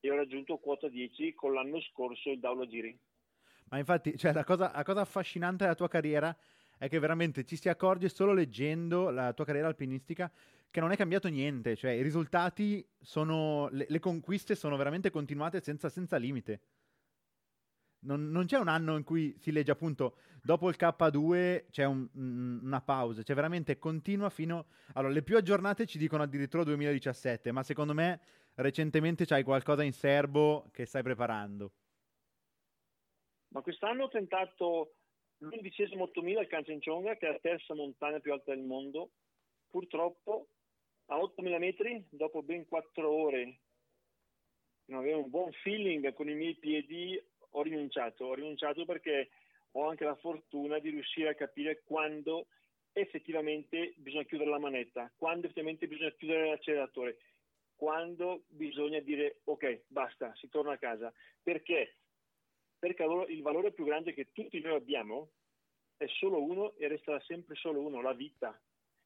e ho raggiunto quota 10 con l'anno scorso il Daula Giri. Ma infatti, cioè, la, cosa, la cosa affascinante della tua carriera è che veramente ci si accorge solo leggendo la tua carriera alpinistica che non è cambiato niente, cioè i risultati sono, le, le conquiste sono veramente continuate senza, senza limite. Non, non c'è un anno in cui si legge appunto dopo il K2 c'è un- una pausa, cioè veramente continua fino... Allora, le più aggiornate ci dicono addirittura 2017, ma secondo me recentemente c'hai qualcosa in serbo che stai preparando. Ma quest'anno ho tentato l'undicesimo 8000 al Kanchenjunga, che è la terza montagna più alta del mondo. Purtroppo a 8000 metri, dopo ben 4 ore, non avevo un buon feeling con i miei piedi, ho rinunciato, ho rinunciato perché ho anche la fortuna di riuscire a capire quando effettivamente bisogna chiudere la manetta, quando effettivamente bisogna chiudere l'acceleratore, quando bisogna dire ok, basta, si torna a casa. Perché? Perché il valore più grande che tutti noi abbiamo è solo uno e resterà sempre solo uno, la vita.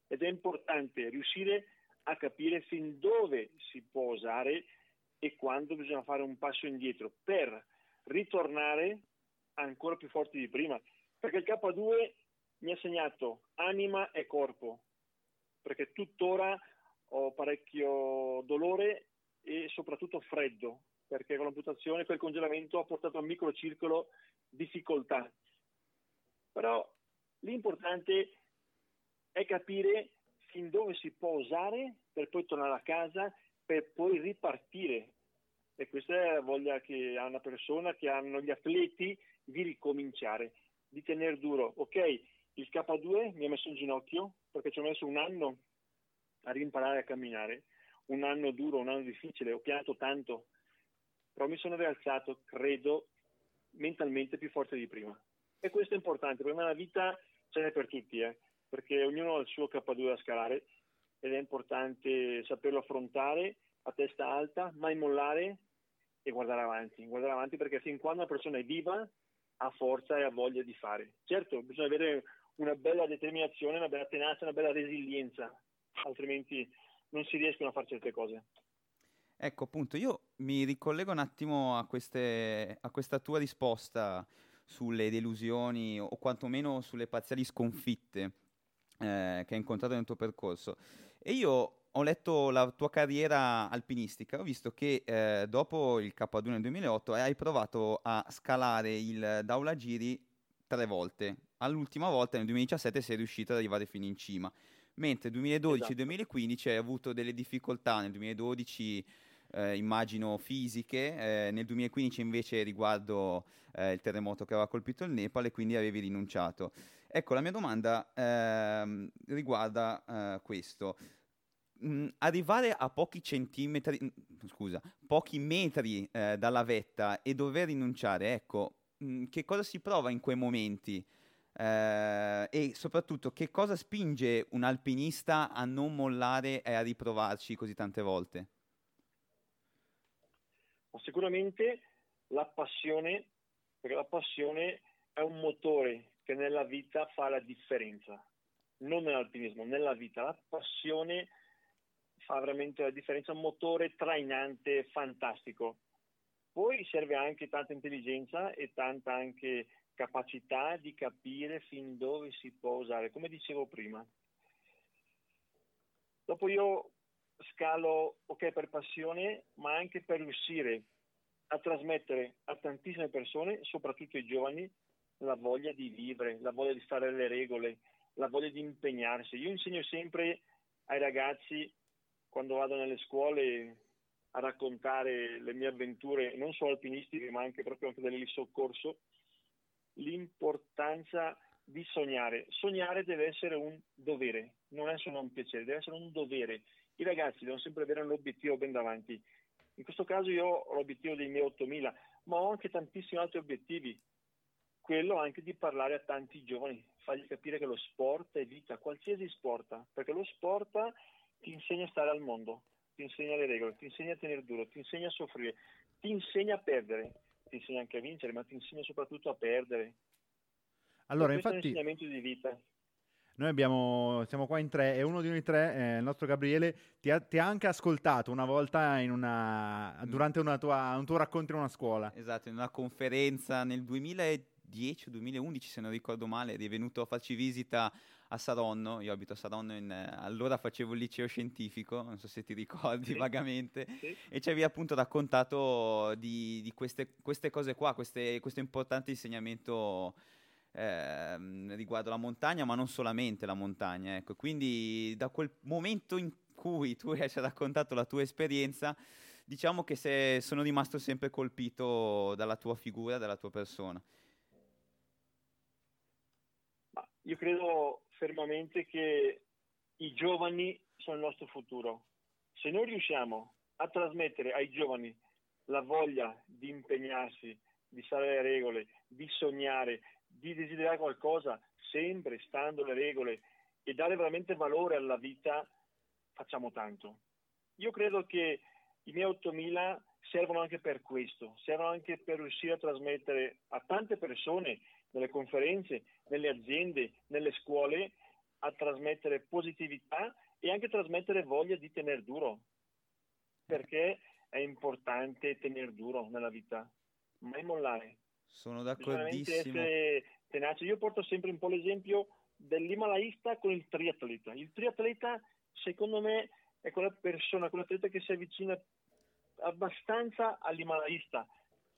Ed è importante riuscire a capire fin dove si può usare e quando bisogna fare un passo indietro per ritornare ancora più forti di prima. Perché il K2 mi ha segnato anima e corpo, perché tuttora ho parecchio dolore e soprattutto freddo, perché con l'amputazione quel congelamento ha portato a un microcircolo difficoltà. Però l'importante è capire fin dove si può usare per poi tornare a casa, per poi ripartire. E questa è la voglia che ha una persona, che hanno gli atleti di ricominciare, di tenere duro. Ok, il K2 mi ha messo in ginocchio perché ci ho messo un anno a rimparare a camminare, un anno duro, un anno difficile, ho pianto tanto, però mi sono rialzato, credo, mentalmente più forte di prima. E questo è importante, per me la vita ce n'è per tutti, eh perché ognuno ha il suo K2 da scalare ed è importante saperlo affrontare a testa alta, mai mollare e guardare avanti. Guardare avanti perché fin quando una persona è viva ha forza e ha voglia di fare. Certo, bisogna avere una bella determinazione, una bella tenacia, una bella resilienza, altrimenti non si riescono a fare certe cose. Ecco, appunto, io mi ricollego un attimo a, queste, a questa tua risposta sulle delusioni o quantomeno sulle parziali sconfitte eh, che hai incontrato nel tuo percorso. E io ho letto la tua carriera alpinistica, ho visto che eh, dopo il K2 nel 2008 hai provato a scalare il Daula Giri tre volte. All'ultima volta nel 2017 sei riuscito ad arrivare fino in cima. Mentre nel 2012 esatto. 2015 hai avuto delle difficoltà, nel 2012 eh, immagino fisiche, eh, nel 2015 invece riguardo eh, il terremoto che aveva colpito il Nepal e quindi avevi rinunciato. Ecco, la mia domanda ehm, riguarda eh, questo. Mm, arrivare a pochi centimetri, mm, scusa, pochi metri eh, dalla vetta e dover rinunciare, ecco, mh, mm, che cosa si prova in quei momenti? Eh, e soprattutto che cosa spinge un alpinista a non mollare e a riprovarci così tante volte? Sicuramente la passione, perché la passione è un motore che nella vita fa la differenza, non nell'alpinismo, nella vita. La passione fa veramente la differenza, un motore trainante, fantastico. Poi serve anche tanta intelligenza e tanta anche capacità di capire fin dove si può usare, come dicevo prima. Dopo io scalo, ok, per passione, ma anche per riuscire a trasmettere a tantissime persone, soprattutto ai giovani, la voglia di vivere, la voglia di fare le regole, la voglia di impegnarsi. Io insegno sempre ai ragazzi, quando vado nelle scuole, a raccontare le mie avventure, non solo alpinistiche, ma anche proprio anche delle soccorso, l'importanza di sognare. Sognare deve essere un dovere, non è solo un piacere, deve essere un dovere. I ragazzi devono sempre avere un obiettivo ben davanti. In questo caso io ho l'obiettivo dei miei 8000, ma ho anche tantissimi altri obiettivi quello anche di parlare a tanti giovani, fargli capire che lo sport è vita, qualsiasi sport, perché lo sport ti insegna a stare al mondo, ti insegna le regole, ti insegna a tenere duro, ti insegna a soffrire, ti insegna a perdere, ti insegna anche a vincere, ma ti insegna soprattutto a perdere. Allora, infatti, è un insegnamento di vita. Noi abbiamo, siamo qua in tre e uno di noi tre, eh, il nostro Gabriele, ti ha, ti ha, anche ascoltato una volta una, durante una tua, un tuo racconto in una scuola. Esatto, in una conferenza nel 2010 2010 o 2011 se non ricordo male, eri venuto a farci visita a Saronno, io abito a Saronno, in, allora facevo il liceo scientifico, non so se ti ricordi sì. vagamente, sì. e ci avevi appunto raccontato di, di queste, queste, cose qua, queste, questo importante insegnamento eh, riguardo la montagna, ma non solamente la montagna. Ecco. Quindi da quel momento in cui tu hai raccontato la tua esperienza, diciamo che se, sono rimasto sempre colpito dalla tua figura, dalla tua persona. Io credo fermamente che i giovani sono il nostro futuro. Se noi riusciamo a trasmettere ai giovani la voglia di impegnarsi, di stare alle regole, di sognare, di desiderare qualcosa, sempre stando alle regole e dare veramente valore alla vita, facciamo tanto. Io credo che i miei 8000 servono anche per questo, servono anche per riuscire a trasmettere a tante persone nelle conferenze, nelle aziende, nelle scuole, a trasmettere positività e anche trasmettere voglia di tenere duro, perché è importante tenere duro nella vita, mai mollare. Sono d'accordissimo. tenaci. Io porto sempre un po' l'esempio dell'Himalaista con il triatleta. Il triatleta, secondo me, è quella persona, quell'atleta che si avvicina abbastanza all'Himalaista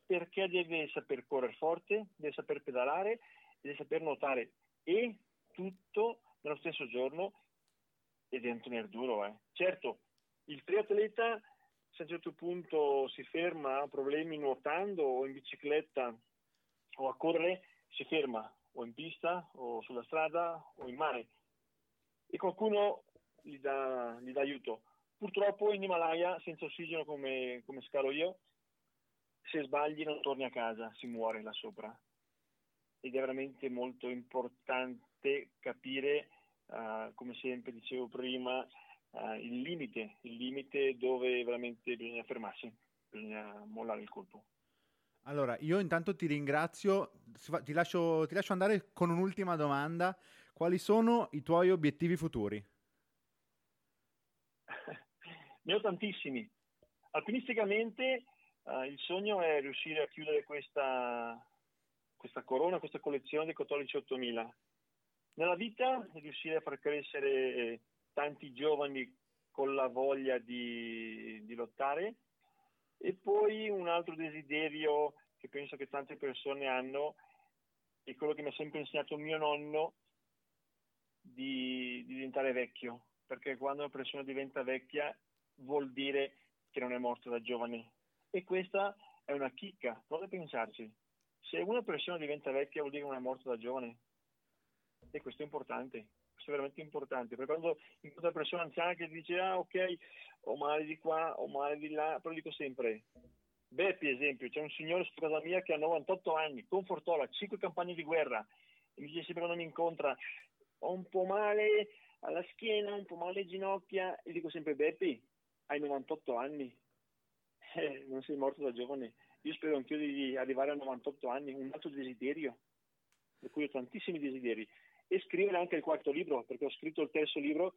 perché deve saper correre forte, deve saper pedalare, deve saper nuotare e tutto nello stesso giorno e deve tenere duro. Eh. Certo, il triatleta se a un certo punto si ferma, ha problemi nuotando o in bicicletta o a correre, si ferma o in pista o sulla strada o in mare e qualcuno gli dà, gli dà aiuto. Purtroppo in Himalaya, senza ossigeno come, come scalo io, se sbagli non torni a casa, si muore là sopra. Ed è veramente molto importante capire, eh, come sempre dicevo prima, eh, il limite, il limite dove veramente bisogna fermarsi, bisogna mollare il colpo. Allora, io intanto ti ringrazio, ti lascio, ti lascio andare con un'ultima domanda. Quali sono i tuoi obiettivi futuri? ne ho tantissimi. Alpinisticamente eh, il sogno è riuscire a chiudere questa, questa corona, questa collezione dei 14 8000. Nella vita riuscire a far crescere tanti giovani con la voglia di, di lottare e poi un altro desiderio che penso che tante persone hanno è quello che mi ha sempre insegnato mio nonno di, di diventare vecchio, perché quando una persona diventa vecchia vuol dire che non è morto da giovane. E questa è una chicca, prova a pensarci. Se una persona diventa vecchia vuol dire che non è morto da giovane. E questo è importante, è veramente importante, perché quando incontro una persona anziana che dice ah ok, ho male di qua, ho male di là, però dico sempre, Beppi esempio, c'è un signore su casa mia che ha 98 anni, confortola, 5 campagne di guerra, e mi dice sempre quando mi incontra, ho un po' male alla schiena, un po' male alle ginocchia, e dico sempre Beppi, hai 98 anni, eh, non sei morto da giovane. Io spero anch'io di arrivare a 98 anni, un altro desiderio, per cui ho tantissimi desideri. E scrivere anche il quarto libro, perché ho scritto il terzo libro,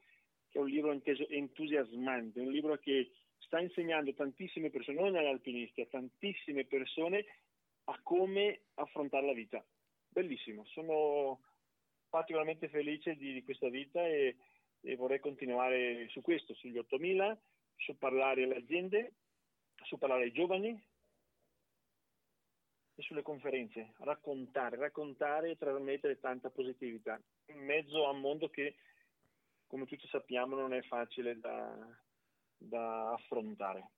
che è un libro entusiasmante, un libro che sta insegnando tantissime persone, non agli alpinisti, a tantissime persone a come affrontare la vita. Bellissimo, sono particolarmente felice di, di questa vita e, e vorrei continuare su questo, sugli 8000, su parlare alle aziende, su parlare ai giovani e sulle conferenze, raccontare, raccontare e trasmettere tanta positività in mezzo a un mondo che, come tutti sappiamo, non è facile da, da affrontare.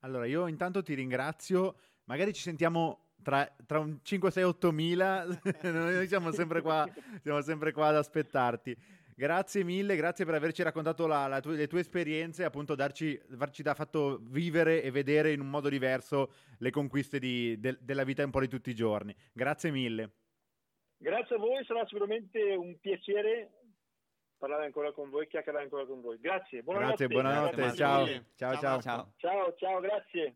Allora, io intanto ti ringrazio. Magari ci sentiamo tra, tra un 5, 6, 8 mila. Noi siamo sempre, qua, siamo sempre qua ad aspettarti. Grazie mille, grazie per averci raccontato la- la tu- le tue esperienze, appunto darci, averci da fatto vivere e vedere in un modo diverso le conquiste di- del- della vita un po' di tutti i giorni. Grazie mille. Grazie a voi, sarà sicuramente un piacere parlare ancora con voi, chiacchierare ancora con voi. Grazie, buonanotte. Grazie, buonanotte, Grazie. Ciao, Ciao, ciao. Ciao. Ciao, ciao, grazie.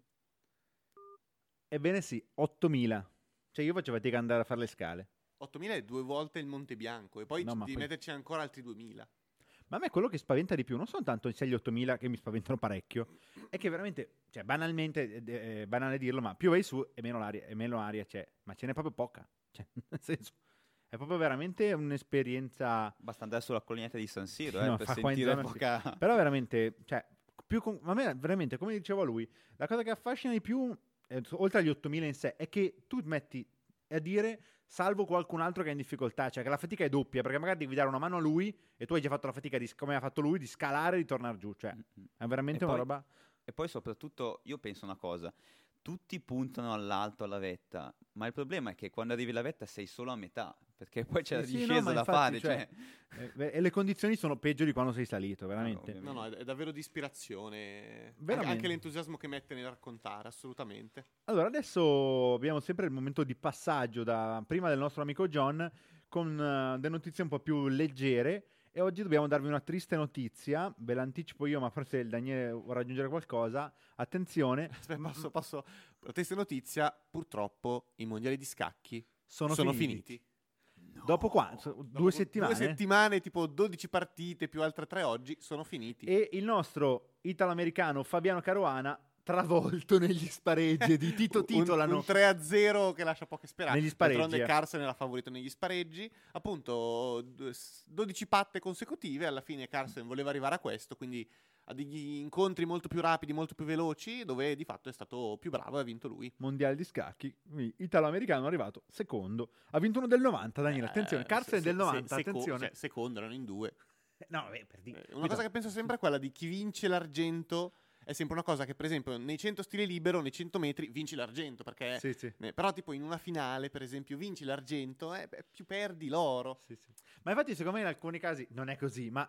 Ebbene sì, 8000. Cioè io facevo fatica ad andare a fare le scale. 8000 è due volte il Monte Bianco e poi No, ma devi poi- metterci ancora altri 2000. Ma a me quello che spaventa di più non sono tanto i 6 8000 che mi spaventano parecchio, è che veramente, cioè banalmente, eh, eh, banale dirlo, ma più vai su e meno aria, e meno aria c'è, ma ce n'è proprio poca. Cioè, nel senso, è proprio veramente un'esperienza... Basta andare sulla collinetta di San Siro Sì, eh, no, per sentire sì. poca... Però veramente, cioè, più con- a me veramente, come diceva lui, la cosa che affascina di più, eh, oltre agli 8000 in sé, è che tu metti a dire salvo qualcun altro che è in difficoltà, cioè che la fatica è doppia, perché magari devi dare una mano a lui e tu hai già fatto la fatica, di, come ha fatto lui, di scalare e di tornare giù, cioè Mm-mm. è veramente E una poi- roba... E poi soprattutto io penso una cosa, tutti puntano all'alto alla vetta, ma il problema è che quando arrivi alla vetta sei solo a metà, perché poi c'è la Sì, sì, no, discesa da infatti, fare. cioè, cioè- eh, e le condizioni sono peggio di quando sei salito, veramente. ovviamente. No, no, è, davvero di ispirazione. Anche, Veramente. anche l'entusiasmo che mette nel raccontare, assolutamente. Allora, adesso abbiamo sempre il momento di passaggio da prima del nostro amico John con eh, delle notizie un po' più leggere. E oggi dobbiamo darvi una triste notizia. Ve l'anticipo io, ma forse il Daniele vorrà aggiungere qualcosa. Attenzione, Aspetta, posso, posso... La triste notizia, purtroppo i mondiali di scacchi sono, sono, finiti. finiti. Dopo qua, Dopo due settimane. Due settimane, tipo 12 partite più altre tre oggi, sono finiti. E il nostro italo-americano Fabiano Caruana travolto negli spareggi di Tito Un- titolano. Un, 3-0 che lascia poche speranze. Negli spareggi, D'altronde eh. Carson era favorito negli spareggi. Appunto, d- s- 12 patte consecutive. Alla fine Carson voleva arrivare a questo, quindi a degli incontri molto più rapidi, molto più veloci, dove di fatto è stato più bravo e ha vinto lui. mondiale di scacchi, italo-americano è arrivato secondo. Ha vinto uno del 90, Daniele, attenzione, Eh, Carson è se- del se- 90, seco- attenzione. cioè, secondo, erano in due. No, vabbè, per dire. Eh, Una cosa che penso sempre è quella di chi vince l'argento. È sempre una cosa che, per esempio, nei 100 stile libero, nei 100 metri, vinci l'argento. Perché Sì, sì. Eh, però tipo in una finale, per esempio, vinci l'argento, eh, beh, più perdi l'oro. Sì, sì. Ma infatti, secondo me, in alcuni casi non è così. Ma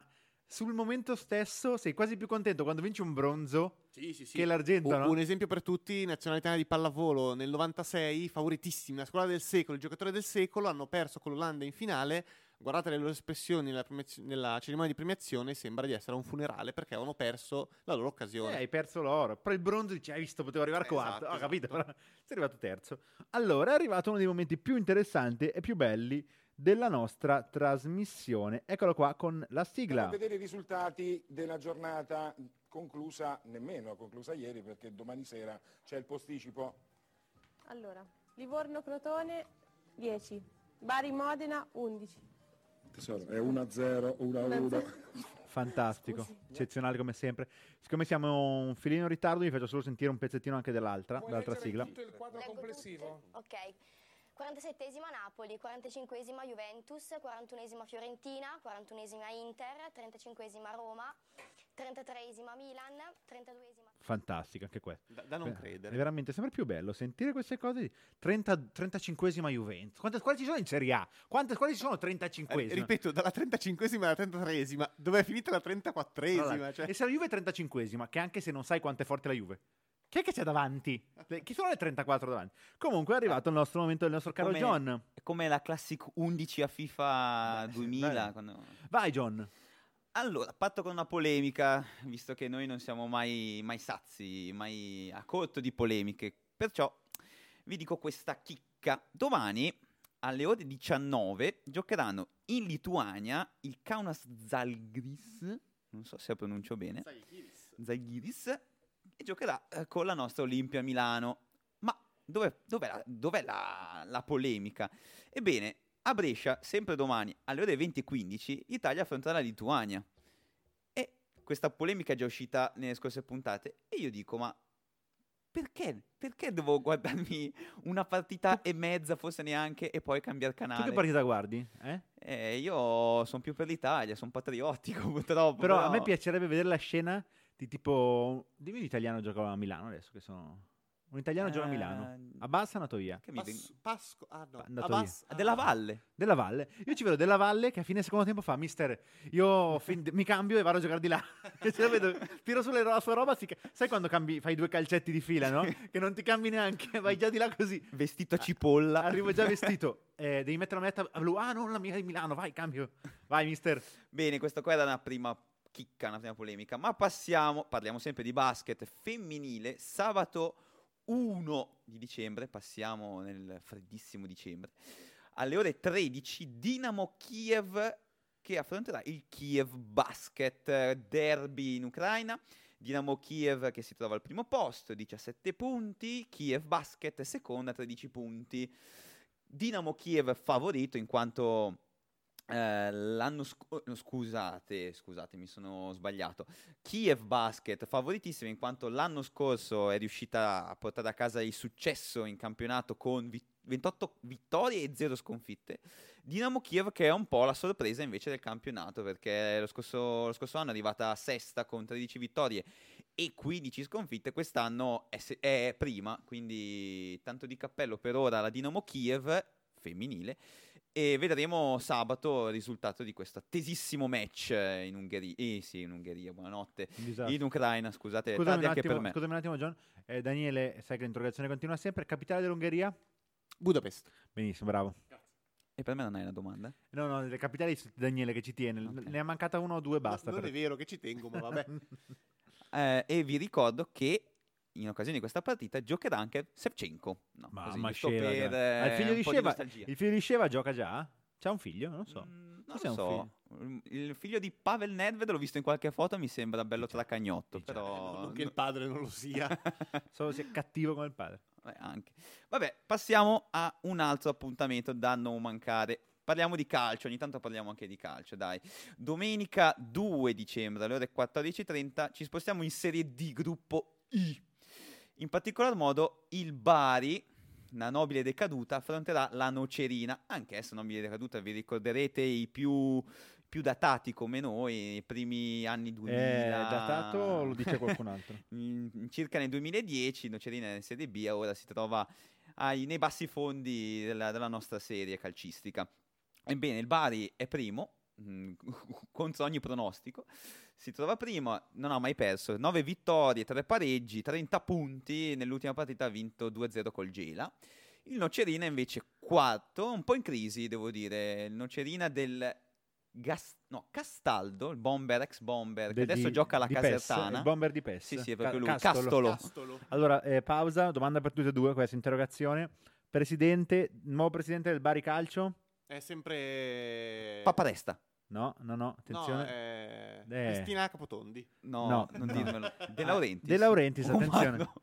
sul momento stesso sei quasi più contento quando vinci un bronzo Sì, sì, sì. che l'argento, Un, no? un esempio per tutti, nazionale italiana di pallavolo nel 96, favoritissimi, la scuola del secolo, il giocatore del secolo, hanno perso con l'Olanda in finale. Guardate le loro espressioni nella, premiazio- nella cerimonia di premiazione, sembra di essere un funerale perché avevano perso la loro Eh, occasione. hai perso l'oro. Però il bronzo dici, hai visto, potevo arrivare Eh, quarto. esatto, Ho capito, esatto. però sei arrivato terzo. Allora, è arrivato uno dei momenti più interessanti e più belli della nostra trasmissione. Eccolo qua con la sigla. Per vedere i risultati della giornata conclusa, nemmeno conclusa ieri, perché domani sera c'è il posticipo. Allora, Livorno-Crotone 10, Bari-Modena 11. Tesoro, è 1-0, 1-1. Fantastico, Scusi. eccezionale come sempre. Siccome siamo un filino in ritardo, vi faccio solo sentire un pezzettino anche dell'altra, dell'altra sigla. tutto il quadro Leggo complessivo? Ok. 47esima Napoli, 45esima Juventus, 41esima Fiorentina, 41esima Inter, 35esima Roma, 33esima Milan, 32esima Fantastica anche questa. Da, da non Beh, credere. È veramente sempre più bello sentire queste cose. di 30, 35esima Juventus. Quante squadre ci sono in Serie A? Quante squadre ci sono 35esima? Eh, ripeto, dalla 35esima alla 33esima, dove è finita la 34esima? Cioè... E se la Juve è 35esima, che anche se non sai quanto è forte la Juve. Chi è che c'è davanti? Le- Chi sono le 34 davanti? Comunque è arrivato il nostro momento del nostro caro Come- John. È come la Classic 11 a FIFA Beh, 2000. bello. quando- Vai John. Allora, patto con una polemica, visto che noi non siamo mai, mai sazi, mai a corto di polemiche. Perciò vi dico questa chicca. Domani alle ore 19 giocheranno in Lituania il Kaunas Zalgiris, non so se la pronuncio bene, Zalgiris, e giocherà eh, con la nostra Olimpia Milano. Ma dov'è, dov'è la, dov'è la- la polemica? Ebbene, a Brescia, sempre domani, alle ore 20.15, l'Italia affronterà la Lituania. E questa polemica è già uscita nelle scorse puntate. E io dico, ma perché? Perché devo guardarmi una partita e mezza, forse neanche, e poi cambiare Tu canale? che partita guardi? Eh? Eh, io sono più per l'Italia, sono patriottico purtroppo. Però a me piacerebbe vedere la scena di tipo... Dimmi l'italiano gioca a Milano adesso che sono... Un italiano gioca a Milano. Eh, Abbas è andato via. Che mi veng- Pasco, ah no, È Abbas- Ah, della Valle. Della Valle. Io ci vedo Della Valle che a fine secondo tempo fa, mister, io fin- mi cambio e vado a giocare di là. E ce la vedo, tiro sulle ro- la sua roba, si ca- sai quando cambi, fai due calcetti di fila, no? Che non ti cambi neanche, vai già di là così. Vestito a cipolla. Arrivo già vestito. Eh, devi mettere la manetta blu. Ah, non la mia di Milano, vai, cambio. Vai, mister. Bene, questa qua era una prima chicca, una prima polemica. Ma passiamo, parliamo sempre di basket femminile. Sabato 1 di dicembre, passiamo nel freddissimo dicembre, alle ore 13, Dinamo Kiev che affronterà il Kiev Basket Derby in Ucraina. Dinamo Kiev che si trova al primo posto, 17 punti, Kiev Basket seconda, 13 punti. Dinamo Kiev favorito in quanto eh, l'anno scorso, scusate, scusate, mi sono sbagliato. Kiev Basket favoritissimo in quanto l'anno scorso è riuscita a portare a casa il successo in campionato con vi- 28 vittorie e 0 sconfitte. Dinamo Kiev che è un po' la sorpresa invece del campionato perché lo scorso, lo scorso anno è arrivata sesta con 13 vittorie e 15 sconfitte. Quest'anno è, è prima, quindi tanto di cappello per ora la Dinamo Kiev femminile. E vedremo sabato il risultato di questo attesissimo match in Ungheria. Eh sì, in Ungheria, buonanotte. Disastro. In Ucraina, scusate, Scusami un, anche attimo, per me. scusami un attimo, John. Eh, Daniele, sai che l'interrogazione continua sempre. Capitale dell'Ungheria? Budapest. Benissimo, bravo. E per me non hai una domanda? No, no, le capitali di Daniele che ci tiene. Ok. Ne ha mancata uno o due, basta. non per- è vero che ci tengo, ma vabbè. Eh, e vi ricordo che in occasione di questa partita giocherà anche Sevchenko. No, Ma, così, Sheva, per eh, Ah, il figlio di Sheva, nostalgia. il figlio di Sheva gioca già? C'ha un figlio? Non lo so. Mm, non lo so. Mm, Il figlio di Pavel Nedved l'ho visto in qualche foto, mi sembra bello tracagnotto, Diciamo, però non che il padre non lo sia. Solo se è cattivo come il padre. Vabbè, anche. Vabbè, passiamo a un altro appuntamento da non mancare. Parliamo di calcio, ogni tanto parliamo anche di calcio, dai. Domenica 2 dicembre alle ore 14.30 ci spostiamo in Serie D, gruppo I. In particolar modo il Bari, la nobile decaduta, affronterà la Nocerina. Anche essa nobile decaduta, vi ricorderete i più, più datati come noi, i primi anni 2000. È datato lo dice qualcun altro? circa nel 2010, Nocerina in Serie B, ora si trova ai- nei bassi fondi della, della nostra serie calcistica. Ebbene, il Bari è primo, mh, contro ogni pronostico, si trova primo, non ha mai perso, 9 vittorie, 3 pareggi, 30 punti, nell'ultima partita ha vinto 2-0 col Gela. Il Nocerina invece quarto, un po' in crisi devo dire, il Nocerina del Gas- no, Castaldo, il bomber ex bomber, che Del- adesso di- gioca alla PES, Casertana. il bomber di PES. Sì, sì, è Ca- proprio lui, Castolo. Castolo. Castolo. Allora, eh, pausa, domanda per tutte e due questa interrogazione. Presidente, nuovo presidente del Bari Calcio? È sempre... Paparesta. No, no, no, No, attenzione. è... Eh. Cristina Capotondi. No, No, non no. dirmelo. De Laurentiis. De Laurentiis, Oh, attenzione. Mando.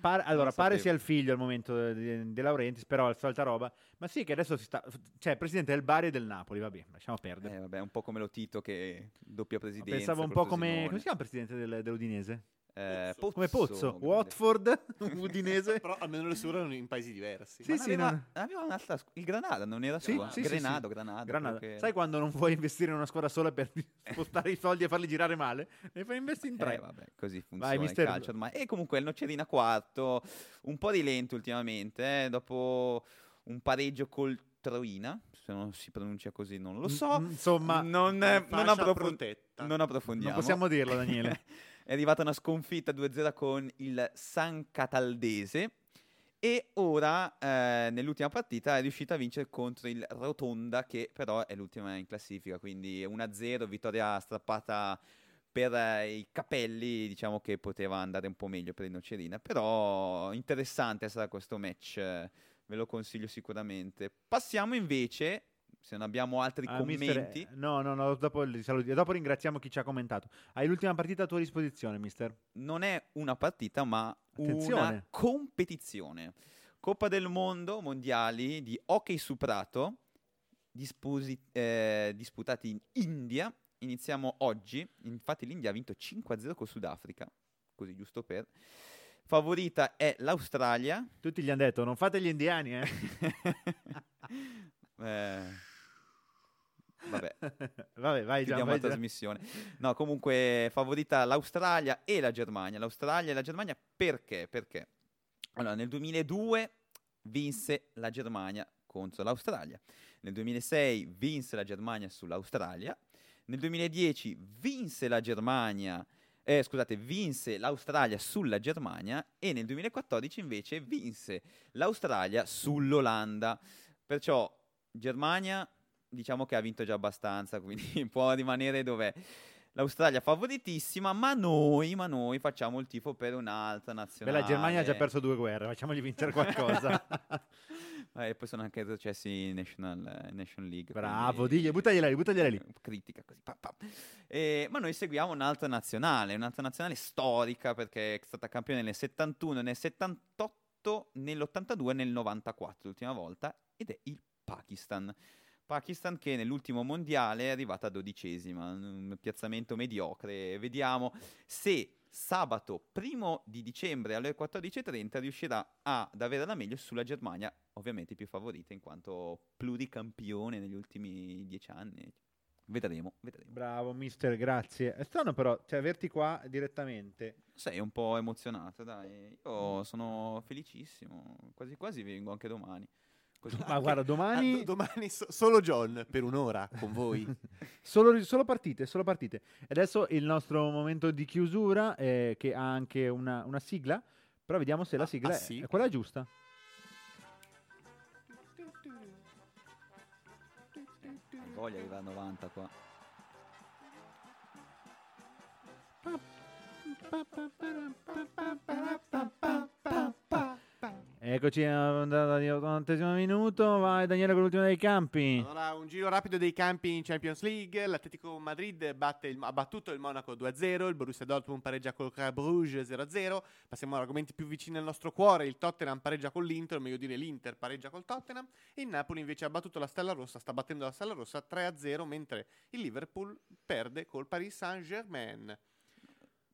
Par- allora, lo pare sia il figlio al momento di, De Laurentiis, però è solita roba. Ma sì, che adesso si sta. Cioè, presidente del Bari e del Napoli, vabbè, lasciamo perdere. Eh, vabbè, un po' come lo Tito che doppia presidenza. Pensavo un po' come. Come si chiama il presidente del- dell'Udinese? Eh, Come Pozzo. Watford, Udinese. Però almeno le sue erano in paesi diversi. Sì, Ma sì, aveva, non- aveva un'altra scu- il Granada non era Sì, sua sì, Granado, sì. Granado, Granada. che- Sai quando non vuoi investire in una squadra sola per spostare i soldi e farli girare male? Ne fai investire in tre. Eh, vabbè, così funziona il mister- calcio ormai. E comunque il Nocerina quarto, un po' di lento ultimamente, eh, dopo un pareggio col Troina, se non si pronuncia così non lo so. Mm, Insomma, non, eh, non, Fascia approfon- protetta. non approfondiamo. non possiamo dirlo, Daniele. È arrivata una sconfitta 2-0 con il San Cataldese e ora eh, nell'ultima partita è riuscita a vincere contro il Rotonda che però è l'ultima in classifica, quindi 1-0, vittoria strappata per eh, i capelli, diciamo che poteva andare un po' meglio per il Nocerina, però interessante sarà questo match, eh, ve lo consiglio sicuramente. Passiamo invece, se non abbiamo altri Ah, mister, commenti, eh, no, no, no, dopo, dopo ringraziamo chi ci ha commentato. Hai l'ultima partita a tua disposizione, mister. non è una partita, ma una Attenzione. competizione. Coppa del mondo mondiali di hockey su prato, disposi- eh, disputati in India. Iniziamo oggi. Infatti, l'India ha vinto 5-0 col Sudafrica. Così, giusto per. Favorita è l'Australia. Tutti gli hanno detto, non fate gli indiani, eh. Eh, Vabbè, Vabbè, vai chiudiamo vai la trasmissione. No, comunque favorita l'Australia e la Germania. L'Australia e la Germania perché? Perché? Allora, nel 2002 vinse la Germania contro l'Australia. Nel 2006 vinse la Germania sull'Australia. Nel 2010 vinse la Germania, eh, scusate, vinse l'Australia sulla Germania e nel 2014 invece vinse l'Australia sull'Olanda. Perciò Germania diciamo che ha vinto già abbastanza, quindi può rimanere dov'è. L'Australia favoritissima, ma noi, ma noi facciamo il tifo per un'altra Beh, nazionale. la Germania ha già perso due guerre, facciamogli vincere qualcosa. Eh, poi sono anche retrocessi in National, in National League. Bravo, quindi- digli, buttagliela lì, buttagliela lì. Critica così. pa, pa. Eh, ma noi seguiamo un'altra nazionale, un'altra nazionale storica perché è stata campione nel 71, nel 78, nell'82 e nel 94 l'ultima volta ed è il Pakistan. Pakistan che nell'ultimo mondiale è arrivata dodicesima, un piazzamento mediocre. Vediamo se sabato primo di dicembre alle 14.30 riuscirà ad avere la meglio sulla Germania, ovviamente più favorita in quanto pluricampione negli ultimi dieci anni. Vedremo, vedremo. Bravo, mister, grazie. È strano però, cioè, averti qua direttamente. Sei un po' emozionato, dai. Io sono felicissimo. Quasi quasi vengo anche domani. Così. Ma guarda, domani... Ah, do- domani so- solo John per un'ora con voi. Solo, solo partite, solo partite. E adesso il nostro momento di chiusura, eh, che ha anche una, una sigla, però vediamo se la Ah, sigla ah, è, sì? è quella giusta. Voglia di arrivare a 90 qua. Eccoci andata di 80 minuto, vai Daniele con l'ultimo dei campi. Allora, un giro rapido dei campi in Champions League. L'Atletico Madrid il- ha battuto il Monaco 2-0. Il Borussia Dortmund pareggia col Bruges 0-0. Passiamo agli argomenti più vicini al nostro cuore. Il Tottenham pareggia con l'Inter, meglio dire l'Inter pareggia col Tottenham. Il Napoli invece ha battuto la Stella Rossa, sta battendo la Stella Rossa 3-0, mentre il Liverpool perde col Paris Saint-Germain.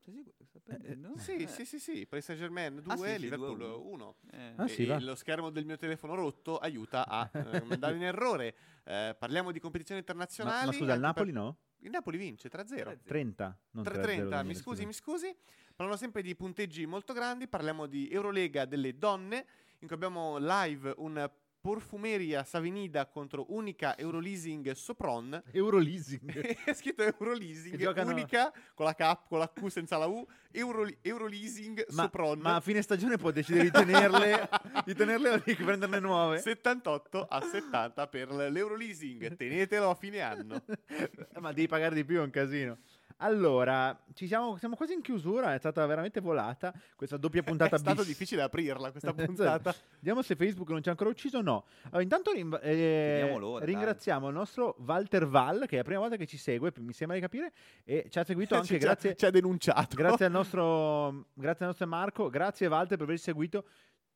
Sei sicuro che sta prendendo? Sì, Eh. sì, sì, sì, Paris Saint-Germain 2, Ah, sì, sì, Liverpool 2-1. 1. Eh. Ah, sì, lo schermo del mio telefono rotto aiuta a eh, mandare in errore. Eh, parliamo di competizioni Ma, internazionali. ma scusa, il Napoli per- no? Il Napoli vince 3-0. 30, non 3-0, 3-30, Daniele, mi scusi, mi scusi. Parlando sempre di punteggi molto grandi, parliamo di Eurolega delle donne, in cui abbiamo live un Porfumeria Savinida contro Unica Euroleasing Sopron. Euroleasing. È scritto Euroleasing, giocano- Unica con la K, con la Q senza la U, Euro, Euroleasing ma, Sopron. ma a fine stagione può decidere di tenerle, di tenerle o di prenderne nuove? 78 a 70 per l'Euroleasing, tenetelo a fine anno. ma devi pagare di più, è un casino. Allora, ci siamo, siamo quasi in chiusura, è stata veramente volata questa doppia puntata È stato bis. difficile aprirla questa puntata. Vediamo se Facebook non ci ha ancora ucciso o no. Allora, intanto rim- eh, l'ora, dai. ringraziamo il nostro Walter Val, che è la prima volta che ci segue, mi sembra di capire, e ci ha seguito anche Ci- grazie, ci ha denunciato. grazie, al nostro, grazie al nostro Marco, grazie Walter per aver seguito.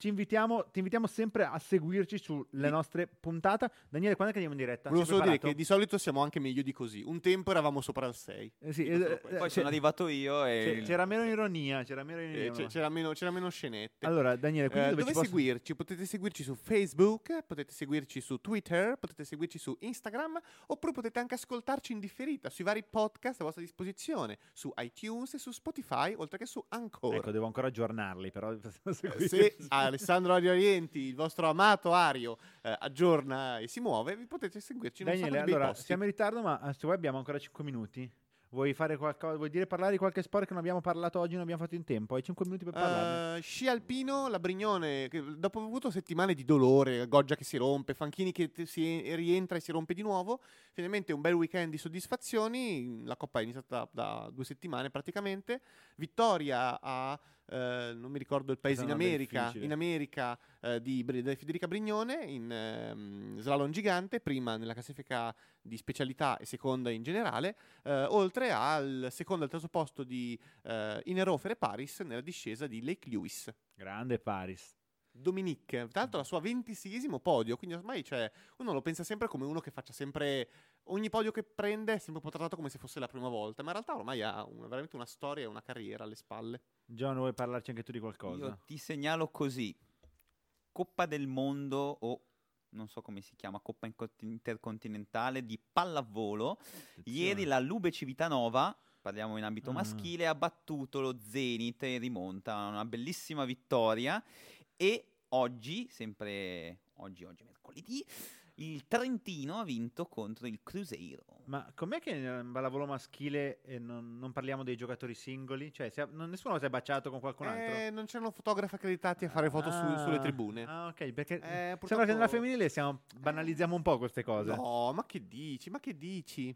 Ci invitiamo, ti invitiamo sempre a seguirci sulle nostre puntate. Daniele, quando è che andiamo in diretta? Volevo solo dire che di solito siamo anche meglio di così. Un tempo eravamo sopra il 6. Eh sì, eh, eh. Poi sono arrivato io e... c'era meno ironia, c'era meno ironia. Eh, c'è- c'era, meno, c'era meno scenette. Allora, Daniele, quindi Eh, dove, dove ci posso- seguirci? Potete seguirci su Facebook, potete seguirci su Twitter, potete seguirci su Instagram, oppure potete anche ascoltarci in differita sui vari podcast a vostra disposizione, su iTunes e su Spotify, oltre che su Anchor. Ecco, devo ancora aggiornarli, però. Eh, Se Alessandro Ario Orienti, il vostro amato Ario, eh, aggiorna e si muove, vi potete seguirci in un Daniele, allora, posti. siamo in ritardo, ma eh, se vuoi abbiamo ancora 5 minuti. Vuoi fare qualcosa? Vuoi dire parlare di qualche sport che non abbiamo parlato oggi, non abbiamo fatto in tempo? Hai 5 minuti per parlarne. Eh, sci alpino, la Brignone, che dopo aver avuto settimane di dolore, Goggia che si rompe, Fanchini che si rientra e si rompe di nuovo, finalmente un bel weekend di soddisfazioni, la Coppa è iniziata da, da due settimane praticamente, vittoria a, eh, non mi ricordo il paese in America, in America eh, di, di Federica Brignone in ehm, slalom gigante, prima nella classifica di specialità e seconda in generale, eh, oltre al secondo e al terzo posto di eh, Inerofer e Paris nella discesa di Lake Lewis. Grande Paris. Dominique, tra l'altro la sua ventiseiesimo podio, quindi ormai cioè, uno lo pensa sempre come uno che faccia sempre ogni podio che prende è sempre un po' trattato come se fosse la prima volta, ma in realtà ormai ha una- veramente una storia e una carriera alle spalle. John, vuoi parlarci anche tu di qualcosa? Io ti segnalo così. Coppa del mondo o non so come si chiama, Coppa intercontinentale di pallavolo. Ieri la Lube Civitanova, parliamo in ambito Ah. maschile, ha battuto lo Zenit in rimonta, una bellissima vittoria e oggi, sempre oggi, oggi mercoledì, il Trentino ha vinto contro il Cruzeiro. Ma com'è che in pallavolo maschile eh, non, non parliamo dei giocatori singoli? Cioè, è- non- nessuno si è baciato con qualcun altro? Eh, non c'erano fotografi accreditati a fare foto su- Ah, sulle tribune. Ah, ok, perché Eh, sembra purtroppo- che nella femminile siamo, banalizziamo un po' queste cose. No, ma che dici? Ma che dici?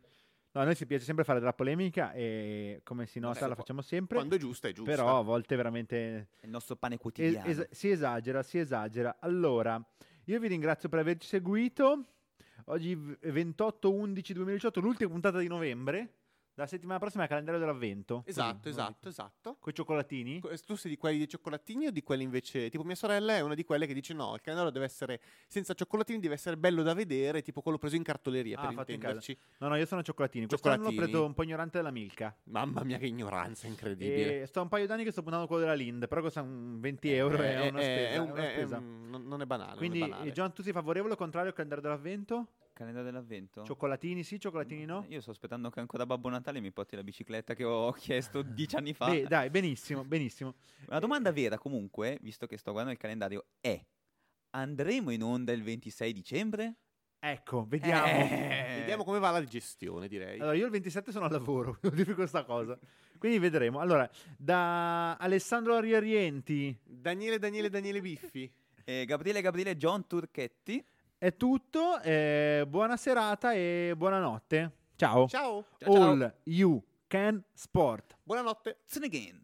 No, a noi ci piace sempre fare della polemica e come si nota Vabbè, la facciamo sempre. Quando è giusta è giusta. Però a volte veramente È il nostro pane es- quotidiano. es- si esagera, si esagera. Allora, io vi ringrazio per averci seguito. Oggi v- 28-11-2018, l'ultima puntata di novembre. La settimana prossima è il calendario dell'avvento. Esatto, esatto, esatto. Con i cioccolatini? Que- Tu sei di quelli dei cioccolatini o di quelli invece? Tipo mia sorella è una di quelle che dice no, il calendario deve essere senza cioccolatini, deve essere bello da vedere, tipo quello preso in cartoleria Ah, per fatto in intenderci. No, no, io sono cioccolatini. Quest'anno l'ho Cioccolatini. preso un po' ignorante della Milka. Mamma mia che ignoranza incredibile. E sto un paio d'anni che sto puntando quello della Lind, però costa un 20 euro è una spesa. è un- è una è- spesa. un- non non è banale. Quindi, non è banale. eh, John, tu sei favorevole o contrario al calendario dell'avvento? Calendario dell'avvento? Cioccolatini sì, cioccolatini no? Io sto aspettando che ancora Babbo Natale mi porti la bicicletta che ho chiesto dieci anni fa. Beh, dai, benissimo, benissimo. La domanda vera comunque, visto che sto guardando il calendario, è andremo in onda il 26 dicembre? Ecco, vediamo. Eh. Vediamo come va la gestione, direi. Allora, io il 27 sono al lavoro, devo dirvi questa cosa. Quindi vedremo. Allora, da Alessandro Ariarienti Daniele, Daniele, Daniele Biffi. Eh, Gabriele Gabriele John Turchetti. È tutto. eh, buona serata e buonanotte. Ciao. Ciao. Ciao, ciao. All you can sport. Buonanotte. Again.